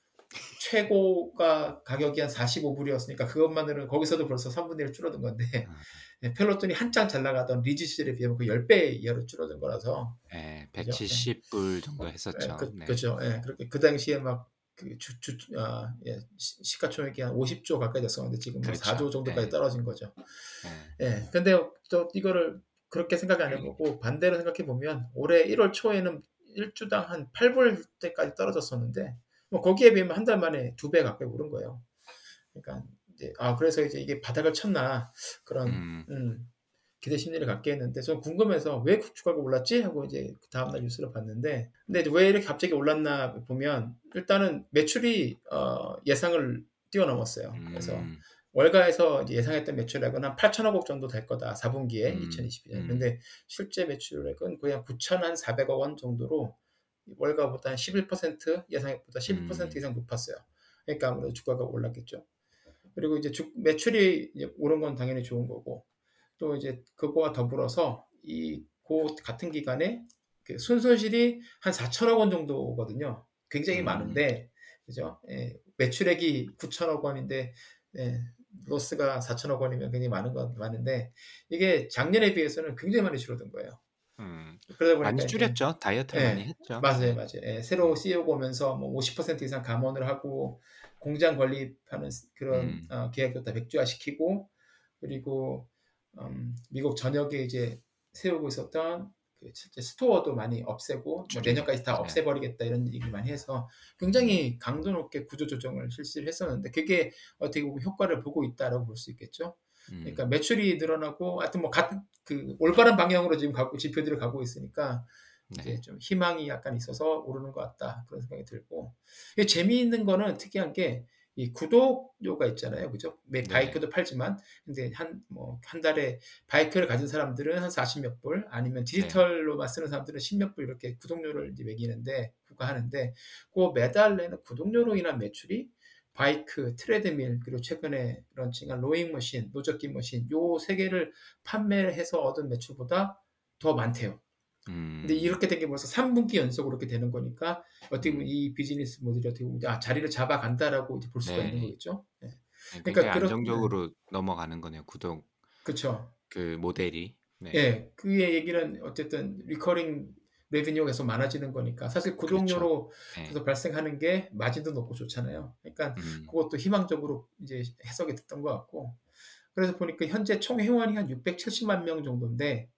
최고가 가격이 한 45불이었으니까 그것만으로 거기서도 벌써 3분의 1 줄어든 건데 음. 네, 펠로톤이 한창 잘 나가던 시절에 비하면 그 10배 이하로 줄어든 거라서 네, 170불 정도 했었죠. 네, 그, 네. 그렇죠. 네, 그렇게 그 당시에 막 그 주, 주, 아, 예, 시가총액이 한 50조 가까이 됐었는데 지금 뭐 그렇죠. 4조 정도까지 네. 떨어진 거죠. 예. 네. 근데 또 이거를 그렇게 생각 안 해보고 반대로 생각해 보면 올해 1월 초에는 1주당 한 8불 때까지 떨어졌었는데 뭐 거기에 비하면 한 달 만에 두 배 가까이 오른 거예요. 그러니까 이제 아 그래서 이제 이게 바닥을 쳤나 그런 음. 음, 기대 심리를 갖게 했는데 좀 궁금해서 왜 주가가 올랐지 하고 이제 그 다음날 뉴스를 봤는데 근데 왜 이렇게 갑자기 올랐나 보면 일단은 매출이 어, 예상을 뛰어넘었어요. 그래서 음. 월가에서 이제 예상했던 매출액은 한 8천억 원 정도 될 거다 4분기에 음, 2022년. 음. 근데 실제 매출액은 거의 한 9,400억 원 정도로 월가보다 한 11% 예상액보다 11% 음. 이상 높았어요. 그러니까 아무래도 주가가 올랐겠죠. 그리고 이제 주- 매출이 이제 오른 건 당연히 좋은 거고 또 이제 그거와 더불어서 이 고 같은 기간에 그 순손실이 한 4천억 원 정도거든요. 굉장히 음. 많은데 그죠? 예, 매출액이 9천억 원인데 예, 로스가 4천억 원이면 굉장히 많은 건 많은데 이게 작년에 비해서는 굉장히 많이 줄어든 거예요. 음. 그러다 보니까 많이 줄였죠. 다이어트를 예, 많이 했죠. 맞아요, 맞아요. 예, 새로 CEO가 오면서 뭐 50% 이상 감원을 하고 공장 건립하는 그런 음. 어, 계약도 다 백주화시키고 그리고 음, 미국 전역에 이제 세우고 있었던 그 스토어도 많이 없애고 뭐. 내년까지 다 네. 없애버리겠다 이런 많이 해서 굉장히 강도 높게 구조 조정을 실시를 했었는데 그게 어떻게 보면 효과를 보고 있다라고 볼 수 있겠죠. 음. 그러니까 매출이 늘어나고 하여튼 뭐 같은 그 올바른 방향으로 지금 가고 지표들을 가고 있으니까 네. 이제 좀 희망이 약간 있어서 오르는 것 같다 그런 생각이 들고 재미있는 거는 특이한 게 이 구독료가 있잖아요, 그죠? 매 네. bike도 팔지만 근데 한 뭐 한 달에 bike를 가진 사람들은 한 40몇 불 아니면 디지털로만 쓰는 사람들은 10몇 불 이렇게 구독료를 이제 매기는데 부과하는데 그 매달 내는 구독료로 인한 매출이 bike, treadmill 그리고 최근에 launching한 rowing machine, 노젓기 machine 요 세 개를 판매해서 얻은 매출보다 더 많대요. 음. 근데 이렇게 된게 벌써 3분기 연속으로 그렇게 되는 거니까 어떻게 보면 음. 이 비즈니스 모델이 어떻게 보면 아, 자리를 잡아간다라고 이제 볼 수가 네. 있는 거겠죠. 네. 그러니까 안정적으로 넘어가는 거네요. 구독 그렇죠. 그 모델이. 네. 예, 그 얘기는 어쨌든 recurring revenue가 계속 많아지는 거니까 사실 구독료로 네. 계속 발생하는 게 마진도 높고 좋잖아요. 그러니까 음. 그것도 희망적으로 이제 해석이 됐던 것 같고 그래서 보니까 현재 총 회원이 한 670만 명 정도인데 음.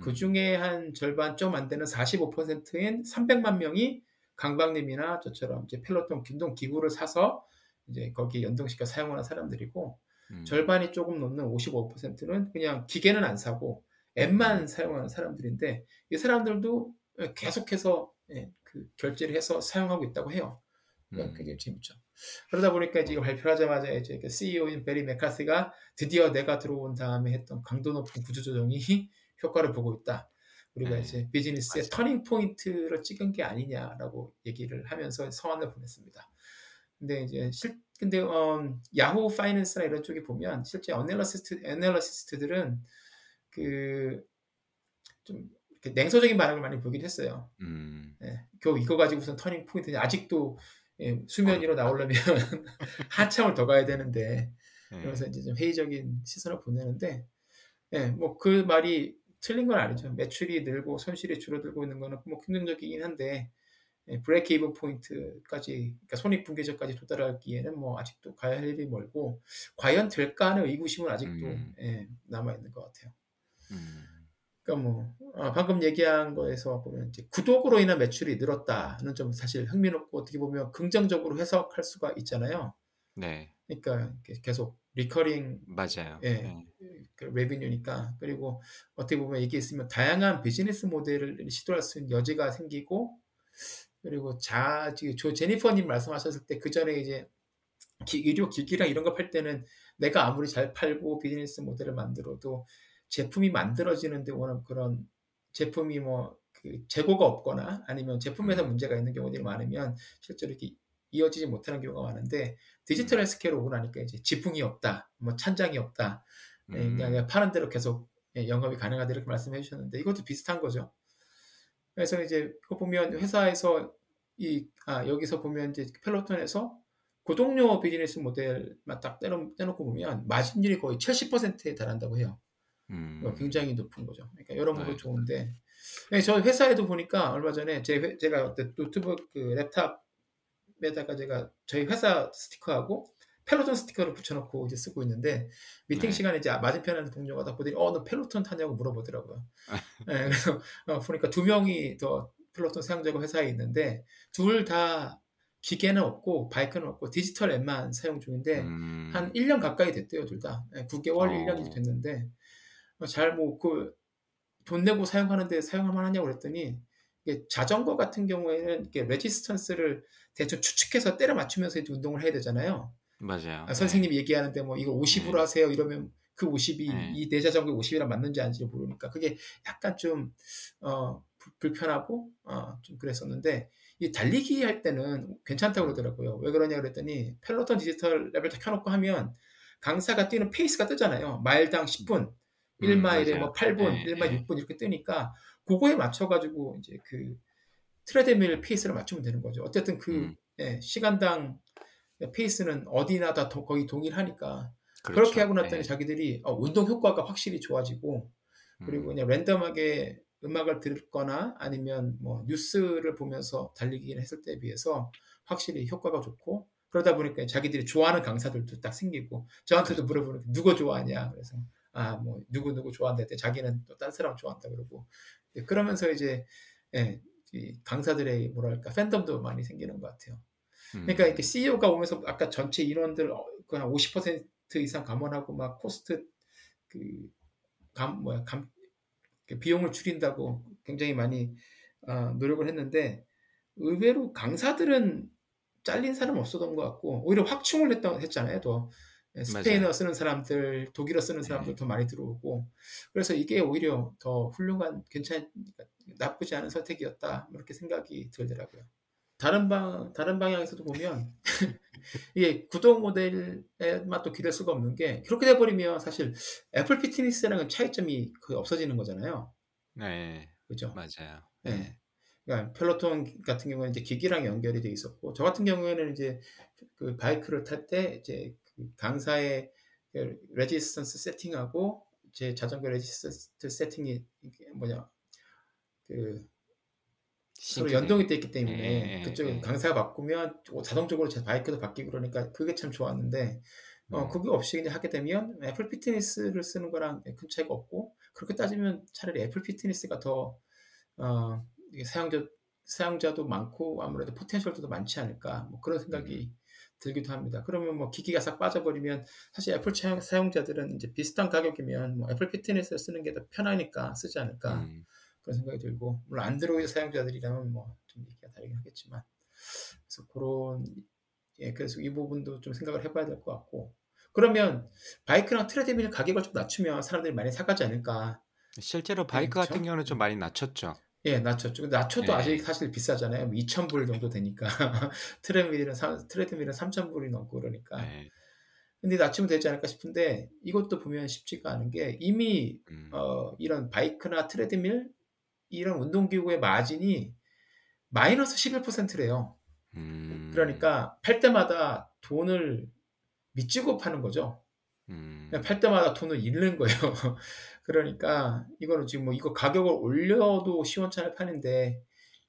그 중에 한 절반 좀 안 되는 45%인 300만 명이 강박님이나 저처럼 이제 펠로톤 균동 기구를 사서 이제 거기에 연동시켜 사용하는 사람들이고 음. 절반이 조금 넘는 55%는 그냥 기계는 안 사고 음. 앱만 사용하는 사람들인데 이 사람들도 계속해서 예, 그 결제를 해서 사용하고 있다고 해요. 그러니까 음. 굉장히 재밌죠. 그러다 보니까 이제 이거 발표하자마자 이제 그 CEO인 배리 맥카시가 드디어 내가 들어온 다음에 했던 강도 높은 구조조정이 효과를 보고 있다. 우리가 네, 이제 비즈니스의 맞아요. turning point를 찍은 게 아니냐라고 얘기를 하면서 서한을 보냈습니다. 근데 이제 실 근데 음, 야후 파이낸스나 이런 쪽에 보면 실제 애널리스트 애널리스트들은 그좀 이렇게 냉소적인 반응을 많이 보긴 했어요. 음. 예, 겨우 이거 가지고 무슨 turning point냐 아직도 예, 수면 위로 나오려면 한참을 더 가야 되는데 네. 그래서 이제 좀 회의적인 시선을 보내는데 예, 뭐 그 말이 틀린 건 아니죠. 매출이 늘고 손실이 줄어들고 있는 거는 뭐 긍정적이긴 한데 예, 브레이크 이븐 포인트까지 그러니까 손익 분기점까지 도달하기에는 뭐 아직도 가야 할 일이 멀고 과연 될까 하는 의구심은 아직도 음. 예, 남아 있는 것 같아요. 음. 그러니까 뭐 아, 방금 얘기한 거에서 보면 이제 구독으로 인한 매출이 늘었다는 점 사실 흥미롭고 어떻게 보면 긍정적으로 해석할 수가 있잖아요. 네. 그러니까 계속 recurring 맞아요. 예. 네. 그 revenue니까 그리고 어떻게 보면 이게 있으면 다양한 비즈니스 모델을 시도할 수 있는 여지가 생기고 그리고 자 지금 조 제니퍼님 말씀하셨을 때 그 전에 이제 기- 의료 기기랑 이런 거 팔 때는 내가 아무리 잘 팔고 비즈니스 모델을 만들어도 제품이 만들어지는데 워낙 그런 제품이 뭐 그 재고가 없거나 아니면 제품에서 음. 문제가 있는 경우들이 많으면 실제로 이렇게 이어지지 못하는 경우가 많은데 디지털 음. 헬스케어로 오고 나니까 이제 제품이 없다, 뭐 찬장이 없다, 예, 음. 그냥 파는 대로 계속 예, 영업이 가능하다 이렇게 말씀해 주셨는데 이것도 비슷한 거죠. 그래서 이제 그거 보면 회사에서 이 아, 여기서 보면 이제 펠로톤에서 구독료 비즈니스 모델만 딱 떼놓, 떼놓고 보면 마진율이 거의 70%에 달한다고 해요. 음. 어, 굉장히 높은 거죠. 그러니까 여러모로 네. 좋은데 네, 저 회사에도 보니까 얼마 전에 제 어때 노트북 그 랩탑 에다가 제가 저희 회사 스티커하고 펠로톤 스티커를 붙여놓고 이제 쓰고 있는데 미팅 네. 시간에 이제 맞은편에 동료가 다 보더니 어 너 펠로톤 타냐고 물어보더라고요. 네, 그래서 어, 보니까 두 명이 더 펠로톤 사용자가 회사에 있는데 둘 다 기계는 없고 bike는 없고 디지털 앱만 사용 중인데 음. 한 1년 가까이 됐대요, 둘 다. 네, 9개월, 어. 1년이 됐는데, 잘 뭐 그 돈 내고 사용하는데 사용할 만하냐고 그랬더니 자전거 같은 경우에는 이게 resistance를 대충 추측해서 때려 맞추면서 이제 운동을 해야 되잖아요. 맞아요. 아, 선생님이 얘기하는데 뭐 이거 50으로 네. 하세요 이러면 그 50이 네. 이 내 자전거에 50이랑 맞는지 아닌지 모르니까 그게 약간 좀 어, 불- 불편하고 어, 좀 그랬었는데 이 달리기 할 때는 괜찮다고 그러더라고요. 왜 그러냐 그랬더니 펠로톤 디지털 앱을 다 켜놓고 하면 강사가 뛰는 페이스가 뜨잖아요. 마일당 10분, 1마일에 음, 뭐 맞아요. 8분, 네, 1마일 네. 6분 이렇게 뜨니까 그거에 맞춰가지고 이제 그 트레드밀 페이스를 맞추면 되는 거죠. 어쨌든 그 음. 예, 시간당 페이스는 어디나 다 도- 거의 동일하니까 그 그렇죠. 렇게 하고 났더니 네. 자기들이 어, 운동 효과가 확실히 좋아지고 그리고 음, 그냥 랜덤하게 음악을 듣거나 아니면 뭐 뉴스를 보면서 달리기를 했을 때에 비해서 확실히 효과가 좋고 그러다 보니까 자기들이 좋아하는 강사들도 딱 생기고 저한테도 그렇죠. 물어보는 누구 좋아하냐 그래서 아 뭐 누구 누구 좋아한다 했더니 자기는 또 딴 사람 좋아한다 그러고 예, 그러면서 이제 예, 이 강사들의 뭐랄까 팬덤도 많이 생기는 것 같아요. 그러니까 음, 이렇게 CEO가 오면서 아까 전체 인원들 어, 그냥 50% 이상 감원하고 막 코스트 그감 뭐야 감그 비용을 줄인다고 굉장히 많이 어, 노력을 했는데 의외로 강사들은 잘린 사람 없었던 것 같고 오히려 확충을 했던 했잖아요. 더 스페인어 맞아요. 쓰는 사람들, 독일어 쓰는 사람들 네. 더 많이 들어오고 그래서 이게 오히려 더 훌륭한 괜찮 나쁘지 않은 선택이었다 뭐 이렇게 생각이 들더라고요. 다른 방 다른 방향에서도 보면 이게 구독 모델에만 또 기댈 수가 없는 게 그렇게 돼버리면 사실 애플 피트니스랑은 차이점이 거의 없어지는 거잖아요. 네, 그죠? 맞아요. 네. 네. 그러니까 펠로톤 같은 경우는 이제 기기랑 연결이 돼 있었고 저 같은 경우에는 이제 그 바이크를 탈 때 이제 그 강사의 그 resistance 세팅하고 제 자전거 resistance 세팅이 뭐냐 그 서로. 연동이 돼 있기 때문에 예, 예, 그쪽 에 예. 강사가 바꾸면 자동적으로 제 바이크도 바뀌고 그러니까 그게 참 좋았는데 어, 음, 그게 없이 이제 하게 되면 애플 피트니스를 쓰는 거랑 큰 차이가 없고 그렇게 따지면 차라리 애플 피트니스가 더 어, 사용자 사용자도 많고 아무래도 potential도 더 많지 않을까 뭐 그런 생각이 들기도 합니다. 그러면 뭐 기기가 싹 빠져버리면 사실 애플 사용- 사용자들은 이제 비슷한 가격이면 뭐 애플 피트니스를 쓰는 게 더 편하니까 쓰지 않을까 음, 그런 생각이 들고 물론 안드로이드 사용자들이라면 뭐 좀 얘기가 다르긴 하겠지만 그래서 그런 예 그래서 이 부분도 좀 생각을 해봐야 될 것 같고 그러면 바이크랑 트레드밀 가격을 좀 낮추면 사람들이 많이 사가지 않을까 실제로 바이크 그렇죠? 같은 경우는 좀 많이 낮췄죠. 예 낮췄죠 근데 낮춰도 예. 아직 사실 비싸잖아요 2,000불 정도 되니까 트레드밀은 사- 트레드밀은 3,000불이 넘고 그러니까 네. 근데 낮추면 되지 않을까 싶은데 이것도 보면 쉽지가 않은 게 이미 음, 어, 이런 바이크나 트레드밀 이런 운동기구의 마진이 마이너스 11%래요. 음, 그러니까 팔 때마다 돈을 밑주고 파는 거죠. 음, 팔 때마다 돈을 잃는 거예요. 그러니까 이거는 지금 뭐 이거 가격을 올려도 시원찮을 판인데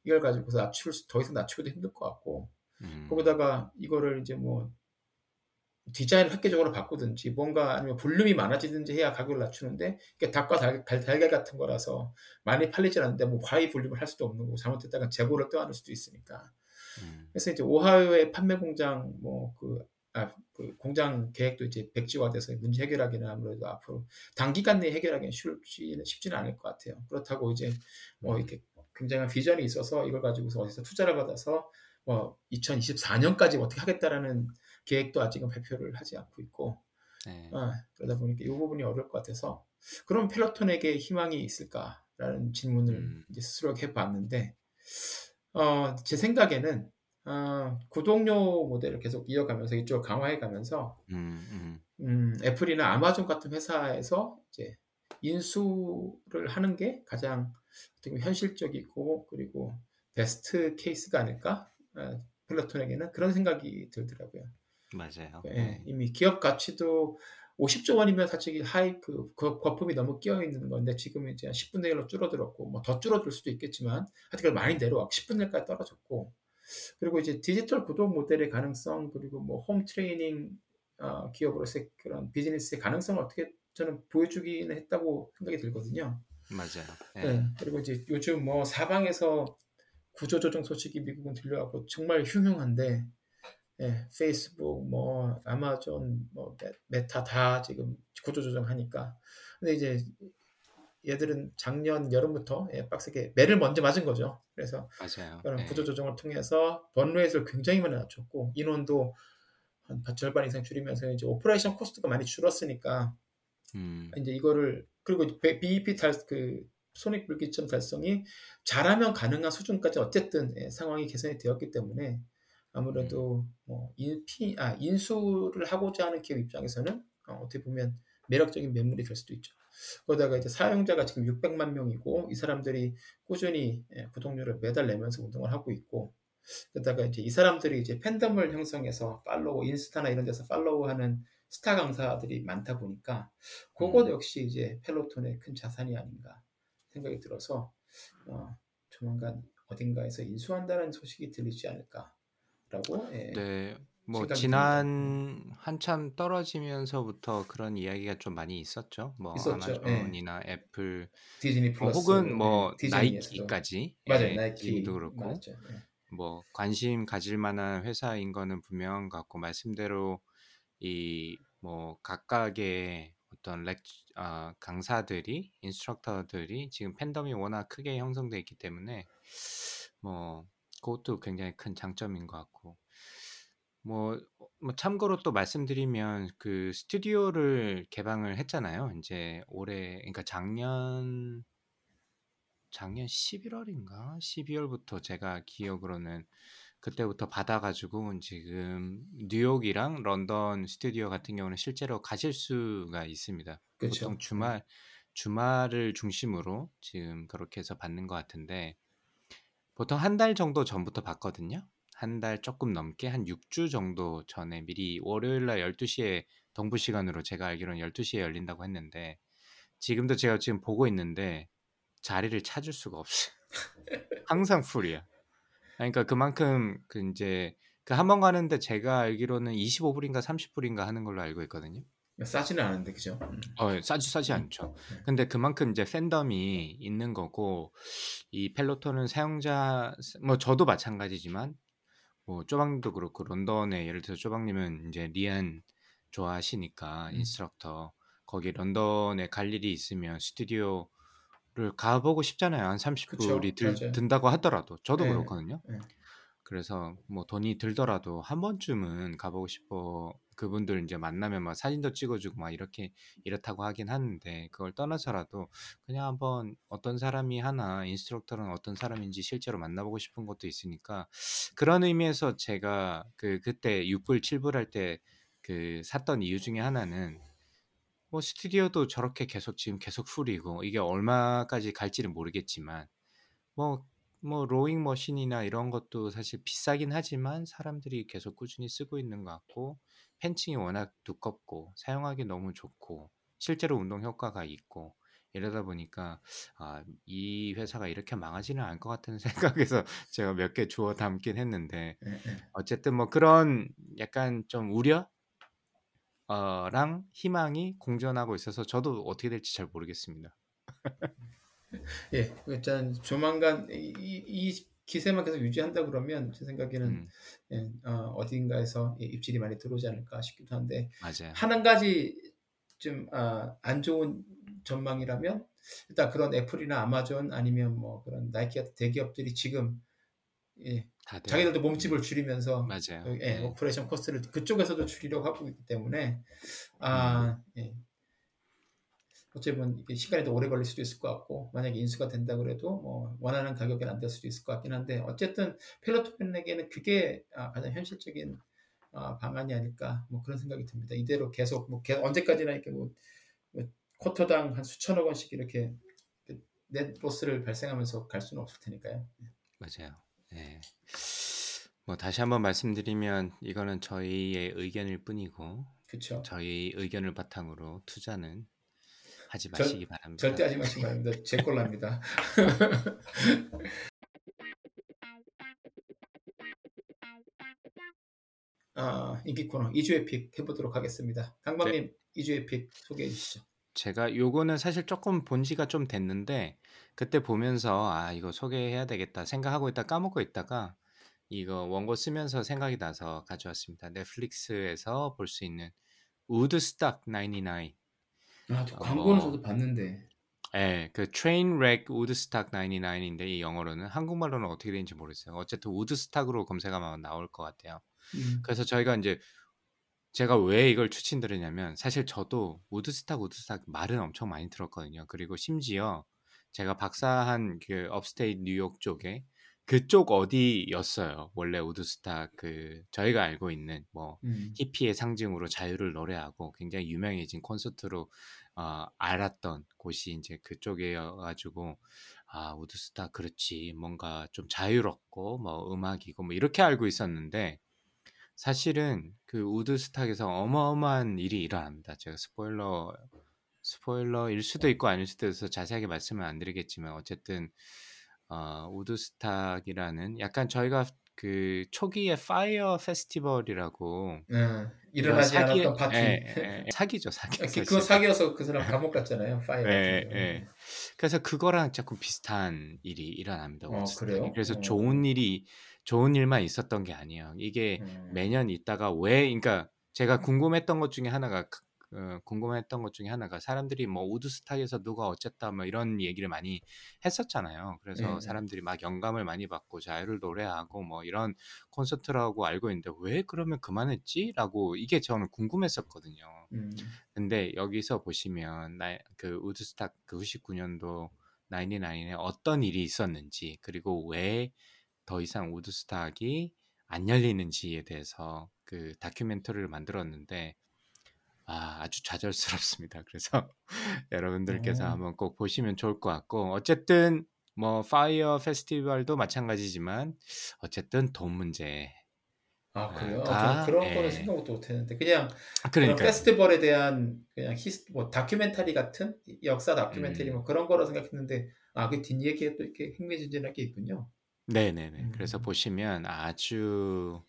이걸 가지고서 낮출 수, 더 이상 낮추기도 힘들 것 같고 음, 거기다가 이거를 이제 뭐 디자인을 획기적으로 바꾸든지 뭔가 아니면 볼륨이 많아지든지 해야 가격을 낮추는데 이게 닭과 달, 달, 달걀 같은 거라서 많이 팔리질 않는데 뭐 과히 볼륨을 할 수도 없는 거고 잘못했다가 재고를 떠안을 수도 있으니까. 음, 그래서 이제 오하이오의 판매 공장 뭐 그 아, 그 공장 계획도 이제 백지화돼서 문제 해결하기는 아무래도 앞으로 단기간 내에 해결하기는 쉽지는 쉽지는 않을 것 같아요. 그렇다고 이제 뭐 이렇게 굉장한 비전이 있어서 이걸 가지고서 어디서 투자를 받아서 뭐 2024년까지 어떻게 하겠다라는 계획도 아직은 발표를 하지 않고 있고 네. 아, 그러다 보니까 이 부분이 어려울 것 같아서 그럼 펠로톤에게 희망이 있을까라는 질문을 음. 이제 스스로 해봤는데 어, 제 생각에는 어, 구독료 모델을 계속 이어가면서 이쪽을 강화해가면서 음, 음, 음, 애플이나 아마존 같은 회사에서 이제 인수를 하는 게 가장 어떻게 현실적이고 그리고 best case가 아닐까 어, 펠로톤에게는 그런 생각이 들더라고요. 맞아요. 예, 네. 이미 기업 가치도 50조 원이면 사실 하이 그 거- 거품이 너무 끼어 있는 건데 지금 이제 10분의 1로 줄어들었고 뭐 더 줄어들 수도 있겠지만 하여튼 많이 내려와 10분의 1까지 떨어졌고 그리고 이제 디지털 구독 모델의 가능성 그리고 뭐 홈 트레이닝 어, 기업으로서의 그런 비즈니스의 가능성을 어떻게 저는 보여주기는 했다고 생각이 들거든요. 맞아요. 네. 예, 그리고 이제 요즘 뭐 사방에서 구조조정 소식이 미국은 들려왔고 정말 흉흉한데 예, 페이스북, 뭐 아마존, 뭐 메- 메타 다 지금 구조조정하니까 근데 이제 얘들은 작년 여름부터 예, 빡세게 매를 먼저 맞은 거죠. 그래서 맞아요. 그런 네. 구조 조정을 통해서 burn rate를 굉장히 많이 낮췄고 인원도 한 절반 이상 줄이면서 이제 operation cost가 많이 줄었으니까 음, 이제 이거를 그리고 BEP 달그 손익 분기점 달성이 잘하면 가능한 수준까지 어쨌든 예, 상황이 개선이 되었기 때문에 아무래도 뭐 인피 아 인수를 하고자 하는 기업 입장에서는 어, 어떻게 보면 매력적인 매물이 될 수도 있죠. 거기다가 이제 사용자가 지금 600만 명이고 이 사람들이 꾸준히 예, 구독료를 매달 내면서 운동을 하고 있고 그러다가 이제 이 사람들이 이제 팬덤을 형성해서 팔로우 인스타나 이런 데서 팔로우하는 스타 강사들이 많다 보니까 그것 음. 역시 이제 펠로톤의 큰 자산이 아닌가 생각이 들어서 어, 조만간 어딘가에서 인수한다는 소식이 들리지 않을까라고 예, 네, 뭐 지난 한참 떨어지면서부터 그런 이야기가 좀 많이 있었죠. 뭐 있었죠. 예. 아마존이나 애플, 디즈니 뭐 플러스 혹은 뭐 예, 디즈니에서도 나이키까지, 맞아요 예, 나이키 디즈니도 그렇고 맞죠. 예. 뭐 관심 가질 만한 회사인 거는 분명한 것 같고 말씀대로 이 뭐 각각의 어떤 렉 아, 강사들이 instructor들이 지금 팬덤이 워낙 크게 형성돼 있기 때문에 뭐 그것도 굉장히 큰 장점인 것 같고 뭐, 뭐 참고로 또 말씀드리면 그 스튜디오를 개방을 했잖아요. 이제 올해 그러니까 작년 작년 11월 인가 12 월부터 제가 기억으로는 그때부터 받아 가지고 지금 뉴욕이랑 런던 스튜디오 같은 경우는 실제로 가실 수가 있습니다. 그쵸. 보통 주말 주말을 중심으로 지금 그렇게 해서 받는 것 같은데 보통 한달 정도 전부터 받거든요. 한 달 조금 넘게 한 6주 정도 전에 미리 월요일 날 12시에 동부 시간으로 제가 알기로는 12시에 열린다고 했는데 지금도 제가 지금 보고 있는데 자리를 찾을 수가 없어요. 항상 풀이야. 그러니까 그만큼 그 이제 그 한 번 가는데 제가 알기로는 25불인가 30불인가 하는 걸로 알고 있거든요. 싸지는 않은데 그죠? 음. 어, 싸지 싸지 않죠. 근데 그만큼 이제 팬덤이 있는 거고 이 펠로톤은 사용자 뭐 저도 마찬가지지만 뭐 쪼박님도 그렇고 런던에 예를 들어 쪼박님은 이제 리안 좋아하시니까 음. instructor 거기 런던에 갈 일이 있으면 스튜디오를 가보고 싶잖아요. 한 30불이 그쵸, 들, 맞아요. 든다고 하더라도 저도 네, 그렇거든요. 네. 그래서 뭐 돈이 들더라도 한 번쯤은 가보고 싶어 그분들 이제 만나면 막 사진도 찍어주고 막 이렇게 이렇다고 하긴 하는데 그걸 떠나서라도 그냥 한번 어떤 사람이 하나 instructor는 어떤 사람인지 실제로 만나보고 싶은 것도 있으니까 그런 의미에서 제가 그 그때 6불 7불 할 때 그 샀던 이유 중에 하나는 뭐 스튜디오도 저렇게 계속 지금 계속 풀이고 이게 얼마까지 갈지는 모르겠지만 뭐, 뭐 로잉 머신이나 이런 것도 사실 비싸긴 하지만 사람들이 계속 꾸준히 쓰고 있는 것 같고 팬층이 워낙 두껍고 사용하기 너무 좋고 실제로 운동 효과가 있고 이러다 보니까 아, 이 회사가 이렇게 망하지는 않을 것 같은 생각에서 제가 몇 개 주워 담긴 했는데. 어쨌든 뭐 그런 약간 좀 우려 어랑 희망이 공존하고 있어서 저도 어떻게 될지 잘 모르겠습니다. 예, 일단 조만간 이, 이- 이 기세만 계속 유지한다 그러면 제 생각에는 음, 예, 어, 어딘가에서 예, 입질이 많이 들어오지 않을까 싶기도 한데 맞아요. 한 가지 좀 안 좋은 전망이라면 일단 그런 애플이나 아마존 아니면 뭐 그런 나이키 같은 대기업들이 지금 예, 다들 자기들도 몸집을 줄이면서 맞아요. 예, 네. operation cost를 그쪽에서도 줄이려고 하고 있기 때문에 아, 예. 어찌 보면 이게 시간이 더 오래 걸릴 수도 있을 것 같고 만약에 인수가 된다 그래도 뭐 원하는 가격에 안 될 수도 있을 것 같긴 한데 어쨌든 펠로톤에게는 그게 아, 가장 현실적인 아, 방안이 아닐까 뭐 그런 생각이 듭니다. 이대로 계속 뭐 개- 언제까지나 이렇게 뭐, 뭐 쿼터당 한 수천억 원씩 이렇게 그넷 로스를 발생하면서 갈 수는 없을 테니까요. 맞아요. 네. 뭐 다시 한번 말씀드리면 이거는 저희의 의견일 뿐이고 그렇죠. 저희 의견을 바탕으로 투자는 하지 절- 마시기 바랍니다. 절대 하지 마시기 바랍니다. 제 꼴랍니다. 아, 인기 코너 2주의 pick 해보도록 하겠습니다. 강박님 2주의 pick 소개해 주시죠. 제가 요거는 사실 조금 본 지가 좀 됐는데 그때 보면서 아 이거 소개해야 되겠다 생각하고 있다 까먹고 있다가 이거 원고 쓰면서 생각이 나서 가져왔습니다. 넷플릭스에서 볼 수 있는 우드스탁 99. 아, 저 어. 광고는 저도 봤는데 예, 그 Trainwreck 우드스탁 99인데 이 영어로는 한국말로는 어떻게 되는지 모르겠어요. 어쨌든 우드스탁으로 검색하면 나올 것 같아요. 음. 그래서 저희가 이제 제가 왜 이걸 추천드리냐면 사실 저도 우드스탁 우드스탁 말은 엄청 많이 들었거든요. 그리고 심지어 제가 박사한 그 upstate 뉴욕 쪽에 그쪽 어디였어요. 원래 우드스탁 그 저희가 알고 있는 뭐 음. 히피의 상징으로 자유를 노래하고 굉장히 유명해진 콘서트로 어, 알았던 곳이 이제 그쪽이어가지고 아 우드스탁 그렇지 뭔가 좀 자유롭고 뭐 음악이고 뭐 이렇게 알고 있었는데 사실은 그 우드스탁에서 어마어마한 일이 일어납니다. 제가 스포일러 스포일러일 수도 있고 아닐 수도 있어서 자세하게 말씀을 안 드리겠지만 어쨌든 어, 우드스탁이라는 약간 저희가 그 초기에 파이어 페스티벌이라고 어, 일어나지 사기- 않았던 파티. 예, 예, 사기죠 사기. 그- 사실. 그거 사기여서 그 사람 감옥 갔잖아요. 파이어. 예. 예. 그래서 그거랑 조금 비슷한 일이 일어납니다. 어. 그래요? 그래서 어. 좋은 일이 좋은 일만 있었던 게 아니에요. 이게 음. 매년 있다가 왜 그러니까 제가 궁금했던 것 중에 하나가 그- 어, 궁금했던 것 중에 하나가 사람들이 뭐 우드스탁에서 누가 어쨌다 뭐 이런 얘기를 많이 했었잖아요. 그래서 네. 사람들이 막 영감을 많이 받고 자유를 노래하고 뭐 이런 콘서트라고 알고 있는데 왜 그러면 그만했지?라고 이게 저는 궁금했었거든요. 음. 근데 여기서 보시면 나, 그 우드스탁 그 99년도 99에 어떤 일이 있었는지 그리고 왜 더 이상 우드스탁이 안 열리는지에 대해서 그 다큐멘터리를 만들었는데 아, 아주 좌절스럽습니다. 그래서 여러분들께서 어. 한번 꼭 보시면 좋을 것 같고 어쨌든 뭐 파이어 페스티벌도 마찬가지지만 어쨌든 돈 문제 아 그래요? 가, 아, 그런 예. 거는 생각도 못했는데 그냥 그런 그러니까 페스티벌에 대한 그냥 히스 뭐 다큐멘터리 같은 역사 다큐멘터리 음. 뭐 그런 거로 생각했는데 아 그 뒷얘기에 또 이렇게 흥미진진하게 있군요. 네네네. 그래서 음. 보시면 아주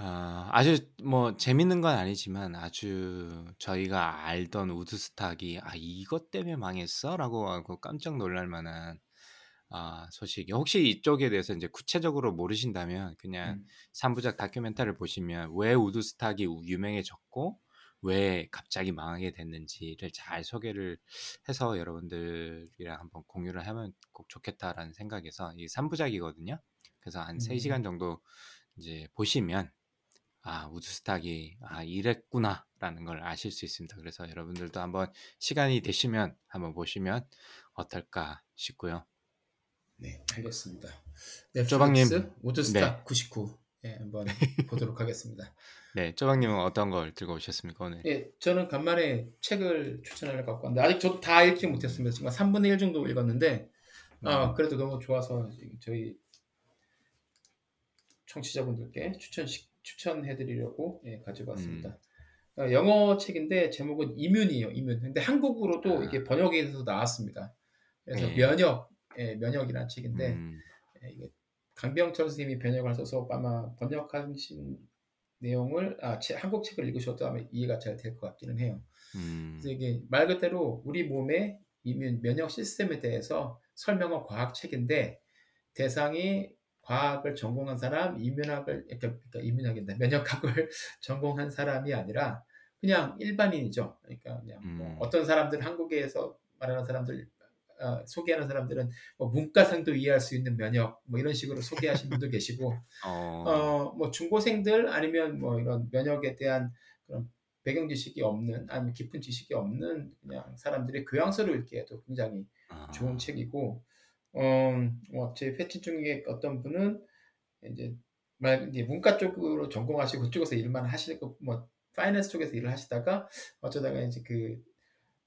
아, 아주 뭐 재밌는 건 아니지만 아주 저희가 알던 우드스탁이 아 이것 때문에 망했어라고 하고 깜짝 놀랄 만한 아 소식이 혹시 이쪽에 대해서 이제 구체적으로 모르신다면 그냥 음. 3 부작 다큐멘터리를 보시면 왜 우드스탁이 우- 유명해졌고 왜 갑자기 망하게 됐는지를 잘 소개를 해서 여러분들이랑 한번 공유를 하면 꼭 좋겠다라는 생각에서 이 3부작이거든요. 그래서 한 음. 3시간 정도 이제 보시면 아, 우드스탁이 아, 이랬구나라는 걸 아실 수 있습니다. 그래서 여러분들도 한번 시간이 되시면 한번 보시면 어떨까 싶고요. 네, 알겠습니다. 쪼박님. 넷플릭스 우드스탁 99. 예, 한번 보도록 하겠습니다. 네, 쪼박님은 어떤 걸 들고 오셨습니까 오늘? 예, 저는 간만에 책을 추천을 갖고 왔는데 아직 저도 다 읽지 못했습니다. 지금 3분의 1 정도 읽었는데 아, 음. 그래도 너무 좋아서 저희 청취자분들께 추천 추천해드리려고 예, 가지고 왔습니다. 음. 어, 영어 책인데 제목은 이뮨이에요. 이뮨. 근데 한국어로도 아. 이게 번역이 돼서 나왔습니다. 그래서 네. 면역, 예, 면역이라는 책인데 음, 예, 이게 강병철 선생님이 번역을 하셔서 아마 번역하신 내용을 아, 제- 한국 책을 읽으셔도 아마 이해가 잘 될 것 같기는 해요. 음, 그래서 이게 말 그대로 우리 몸의 이뮨 면역 시스템에 대해서 설명한 과학 책인데 대상이 과학을 전공한 사람, 이면학을 그러니까 이면학인데 면역학을 전공한 사람이 아니라 그냥 일반인이죠. 그러니까 그냥 뭐 음. 어떤 사람들 한국에서 말하는 사람들 어, 소개하는 사람들은 뭐 문과생도 이해할 수 있는 면역 뭐 이런 식으로 소개하신 분도 계시고 어, 어, 뭐 중고생들 아니면 뭐 이런 면역에 대한 그런 배경 지식이 없는 아니면 깊은 지식이 없는 그냥 사람들이 교양서를 읽기에도 굉장히 아, 좋은 책이고 어, 뭐 제 패친 중에 어떤 분은 이제 말 이제 문과 쪽으로 전공하시고 그쪽에서 일만 하시고 뭐 파이낸스 쪽에서 일을 하시다가 어쩌다가 이제 그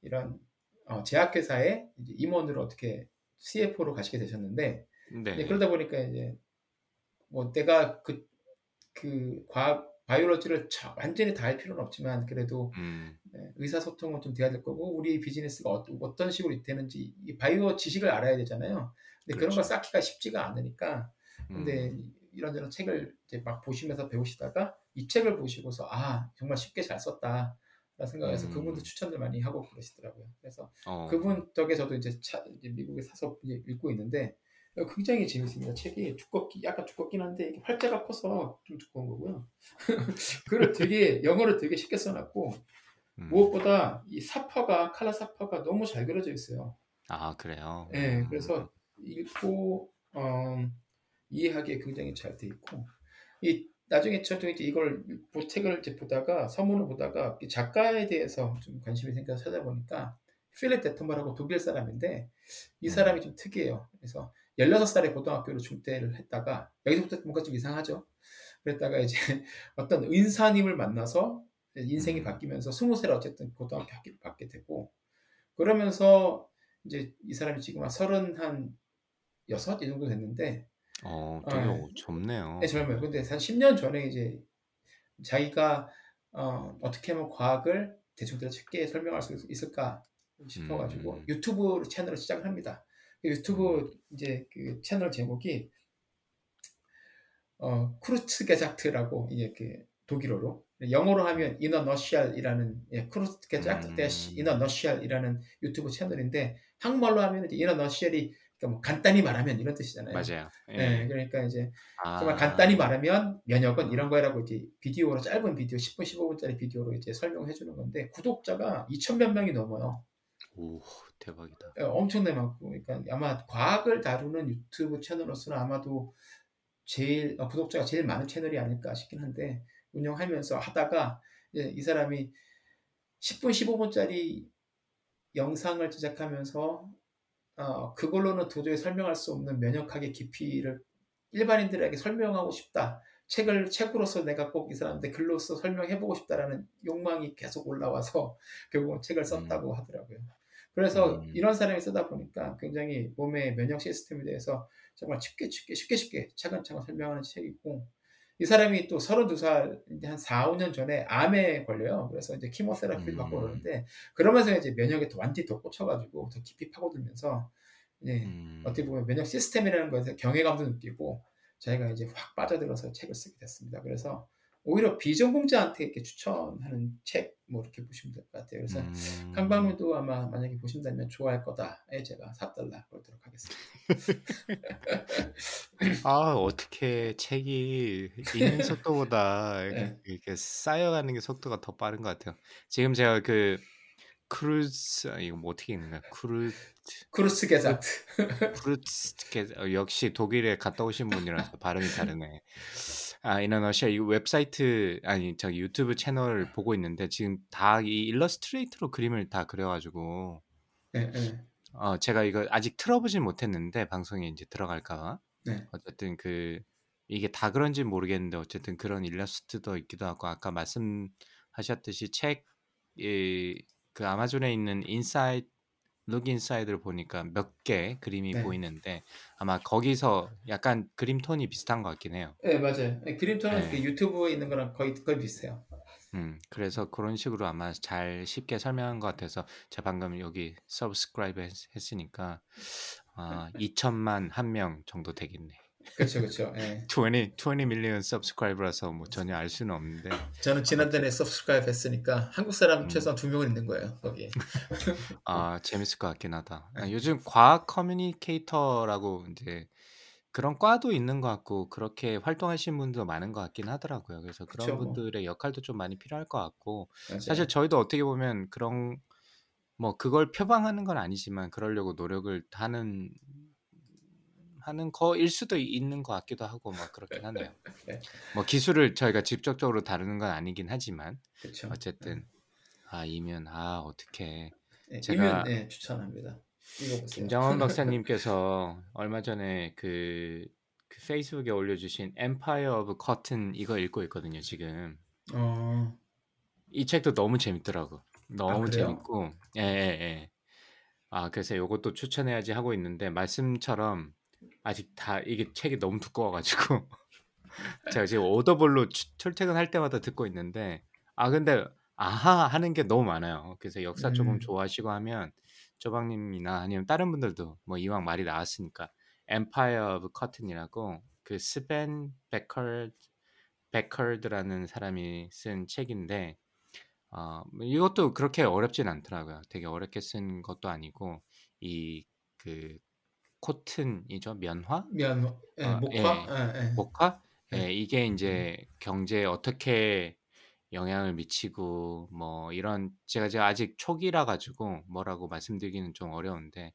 이런 어, 제약회사에 이제 임원으로 어떻게 CFO로 가시게 되셨는데 네, 네, 그러다 보니까 이제 뭐 내가 그, 그 과학 바이올로지를 자- 완전히 다 할 필요는 없지만 그래도 음, 네, 의사소통은 좀 돼야 될 거고 우리 비즈니스가 어, 떤 식으로 되는지 이 바이오 지식을 알아야 되잖아요. 근데 그런 걸 그렇죠. 쌓기가 쉽지가 않으니까 근데 음, 이런저런 책을 이제 막 보시면서 배우시다가 이 책을 보시고서 아 정말 쉽게 잘 썼다. 라 생각해서 음. 그분도 추천을 많이 하고 그러시더라고요. 그래서 어, 그분 덕에 저도 이제, 차- 이제 미국에 사서 읽고 있는데 어, 굉장히 재밌습니다. 책이 두껍기 약간 두껍긴 한데 활자가 커서 좀 두꺼운 거고요. 글을 되게 영어를 되게 쉽게 써놨고 음. 무엇보다 이 사파가 칼라 사파가 너무 잘 그려져 있어요. 아 그래요. 예, 음. 그래서 읽고 어, 이해하기에 굉장히 잘 돼 있고 이 나중에 저도 이제 이걸 보- 책을 이제 보다가 서문을 보다가 이 작가에 대해서 좀 관심이 생겨서 찾아보니까 필립 데트머라고 독일 사람인데 이 음. 사람이 좀 특이해요. 그래서 16살에 고등학교를 중퇴를 했다가 여기서부터 뭔가 좀 이상하죠. 그랬다가 이제 어떤 은사님을 만나서 인생이 음. 바뀌면서 20살에 어쨌든 고등학교 학기를 받게 되고 그러면서 이제 이 사람이 지금 한 서른 한 여섯 이 정도 됐는데 어 되게 아, 어, 젊네요. 네, 젊어요. 근데 한 10년 전에 이제 자기가 어, 어떻게 하면 과학을 대중들한테 쉽게 설명할 수 있을까 싶어가지고 음. 유튜브 채널을 시작을 합니다. 그 유튜브 이제 그 채널 제목이 어, Kurzgesagt라고 이게 그 독일어로 영어로 하면 in a nutshell이라는 예, Kurzgesagt 음. 대시 in a nutshell이라는 유튜브 채널인데 한국말로 하면 이제 in a nutshell이 그러니까 뭐 간단히 말하면 이런 뜻이잖아요. 맞아요. 예, 예. 그러니까 이제 아. 정말 간단히 말하면 면역은 이런 거라고 이제 비디오로 짧은 비디오 10분 15분짜리 비디오로 이제 설명해 주는 건데 구독자가 2천 몇 명이 넘어요. 오 대박이다. 예, 엄청나게 많고 그러니까 아마 과학을 다루는 유튜브 채널로서는 아마도 제일 어, 구독자가 제일 많은 채널이 아닐까 싶긴 한데 운영하면서 하다가 이 사람이 10분 15분짜리 영상을 제작하면서 어, 그걸로는 도저히 설명할 수 없는 면역학의 깊이를 일반인들에게 설명하고 싶다. 책을 책으로서 내가 꼭 이 사람한테 글로써 설명해보고 싶다라는 욕망이 계속 올라와서 결국은 책을 썼다고 하더라고요. 그래서 음. 이런 사람이 쓰다 보니까 굉장히 몸의 면역 시스템에 대해서 정말 쉽게 쉽게 쉽게 쉽게 차근차근 설명하는 책이고 이 사람이 또 32살 한 4, 5년 전에 암에 걸려요. 그래서 이제 키모세라피를 받고 음. 그러는데 그러면서 이제 면역에 더 완전히 더 꽂혀가지고 더 깊이 파고들면서 이제 음. 어떻게 보면 면역 시스템이라는 것에 경외감도 느끼고 자기가 이제 확 빠져들어서 책을 쓰게 됐습니다. 그래서 오히려 비전공자한테 이렇게 추천하는 책 뭐 이렇게 보시면 될 것 같아요. 그래서 음. 강방문도 아마 만약에 보신다면 좋아할 거다에 제가 4달러 걸도록 하겠습니다. 아 어떻게 책이 읽는 속도보다 네. 이렇게 쌓여가는 게 속도가 더 빠른 것 같아요. 지금 제가 그 크루즈 아, 이거 뭐 어떻게 읽는 거야? 크루 Kurzgesagt. Kurz 어, 역시 독일에 갔다 오신 분이라서 발음이 다르네. 아 in a nutshell 이 웹사이트 아니 저기 유튜브 채널 보고 있는데 지금 다 이 일러스트레이터로 그림을 다 그려가지고 네, 네, 어 제가 이거 아직 틀어보진 못했는데 방송에 이제 들어갈까 네. 어쨌든 그 이게 다 그런지 모르겠는데 어쨌든 그런 일러스트도 있기도 하고 아까 말씀하셨듯이 책이 그 아마존에 있는 inside look inside를 보니까 몇 개 그림이 네. 보이는데 아마 거기서 약간 그림 톤이 비슷한 것 같긴 해요. 네, 맞아요. 네, 그림 톤은 네. 그 유튜브에 있는 거랑 거의 거의 비슷해요. 음, 그래서 그런 식으로 아마 잘 쉽게 설명한 것 같아서 제가 방금 여기 subscribe 했, 했으니까 아, 2천만 한 명 정도 되겠네. 그렇죠, 그렇죠. 예. 20, 20 million subscriber라서 뭐 전혀 알 수는 없는데 저는 지난달에 subscribe 했으니까 한국 사람 음. 최소한 두 명은 있는 거예요 거기에. 아 재밌을 것 같긴 하다. 아, 요즘 과학 커뮤니케이터라고 이제 그런 과도 있는 것 같고 그렇게 활동하시는 분도 많은 것 같긴 하더라고요. 그래서 그런 그쵸, 뭐. 분들의 역할도 좀 많이 필요할 것 같고 맞아요. 사실 저희도 어떻게 보면 그런 뭐 그걸 표방하는 건 아니지만 그러려고 노력을 하는 하는 거일 수도 있는 것 같기도 하고 뭐 그렇긴 하네요. 네. 뭐 기술을 저희가 직접적으로 다루는 건 아니긴 하지만 그렇죠. 어쨌든 아 이면 아 어떻게 네, 제가- 이면 네, 추천합니다. 김정원 박사님께서 얼마 전에 그, 그 페이스북에 올려주신 Empire of Cotton 이거 읽고 있거든요 지금 어, 이 책도 너무 재밌더라고 너무 아? 재밌고 예 예 예 아 그래서 이것도 추천해야지 하고 있는데 말씀처럼 아직 다 이게 책이 너무 두꺼워가지고 제가 지금 오더블로 추- 출퇴근할 때마다 듣고 있는데 아 근데 아하 하는 게 너무 많아요 그래서 역사 조금 음. 좋아하시고 하면 조박님이나 아니면 다른 분들도 뭐 이왕 말이 나왔으니까 Empire of Cotton이라고 그 스벤 베컬 베컬드라는 사람이 쓴 책인데 어, 뭐 이것도 그렇게 어렵진 않더라고요. 되게 어렵게 쓴 것도 아니고 이 그 cotton이죠 면화 면 예, 어, 목화 예. 예, 예. 목화 네. 예, 이게 이제 경제에 어떻게 영향을 미치고 뭐 이런 제가 제가 아직 초기라 가지고 뭐라고 말씀드리기는 좀 어려운데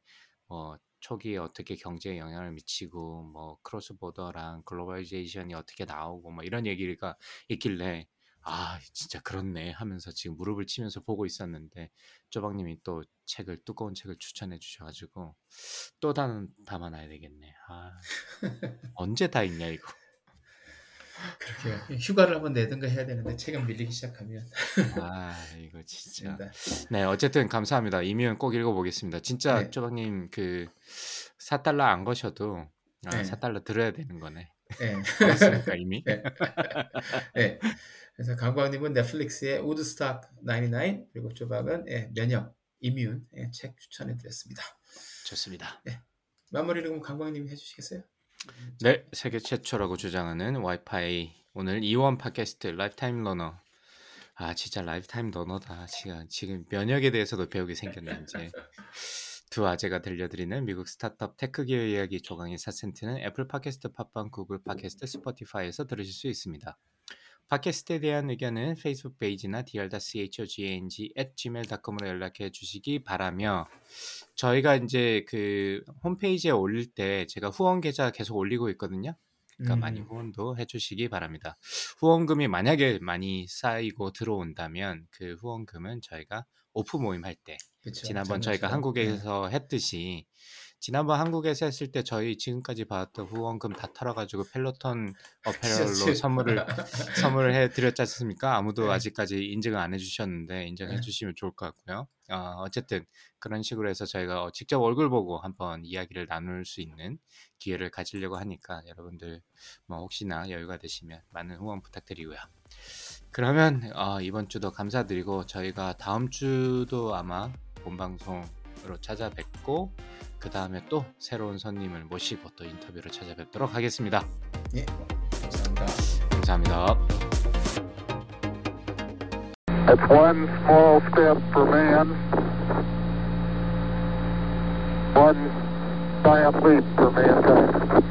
뭐 초기에 어떻게 경제에 영향을 미치고 뭐 cross border랑 globalization이 어떻게 나오고 뭐 이런 얘기가 있길래 아 진짜 그렇네 하면서 지금 무릎을 치면서 보고 있었는데 쪼박님이 또 책을 두꺼운 책을 추천해 주셔 가지고 또 단, 담아 놔야 되겠네. 아 언제 다 읽냐 이거. 그렇게 휴가를 한번 내든가 해야 되는데 책은 밀리기 시작하면 아 이거 진짜 네 어쨌든 감사합니다 이미연 꼭 읽어보겠습니다 진짜 네. 쪼박님 그 4달러 안 거셔도 아, 네. 4달러 들어야 되는 거네 네. 그렇습니까 이미 네. 네. 그래서 강광님은 넷플릭스의 우드스탁 99 그리고 조박은 예, 면역 Immune 예, 책 추천해드렸습니다. 좋습니다 마무리를 그럼 강광님이 해주시겠어요? 네 세계 최초라고 주장하는 와이파이 오늘 이원 팟캐스트 lifetime learner 아 진짜 lifetime learner다 지금 지금 면역에 대해서도 배우게 생겼네 이제 두 아재가 들려드리는 미국 스타트업 테크 기회 이야기 조강의 4센트는 애플 팟캐스트, 팟빵, 구글 팟캐스트, 스포티파이에서 들으실 수 있습니다. 팟캐스트에 대한 의견은 페이스북 페이지나 dr.chogang@gmail.com으로 연락해 주시기 바라며 저희가 이제 그 홈페이지에 올릴 때 제가 후원 계좌 계속 올리고 있거든요. 그러니까 음. 많이 후원도 해주시기 바랍니다. 후원금이 만약에 많이 쌓이고 들어온다면 그 후원금은 저희가 오프 모임 할때 그쵸, 지난번 저희가 작년처럼. 한국에서 했듯이 지난번 한국에서 했을 때 저희 지금까지 받았던 후원금 다 털어가지고 펠로톤 어페럴로. 선물을 선물을 해드렸지 않습니까? 아무도 네. 아직까지 인증을 안 해주셨는데 인정해 네. 주시면 좋을 것 같고요. 어, 어쨌든 그런 식으로 해서 저희가 어, 직접 얼굴 보고 한번 이야기를 나눌 수 있는 기회를 가지려고 하니까 여러분들 뭐 혹시나 여유가 되시면 많은 후원 부탁드리고요. 그러면 어, 이번 주도 감사드리고 저희가 다음 주도 아마 본방송으로 찾아뵙고 그 다음에 또 새로운 손님을 모시고 또 인터뷰로 찾아뵙도록 하겠습니다. 예, 감사합니다. 감사합니다. It's one small step for man, one giant leap for mankind.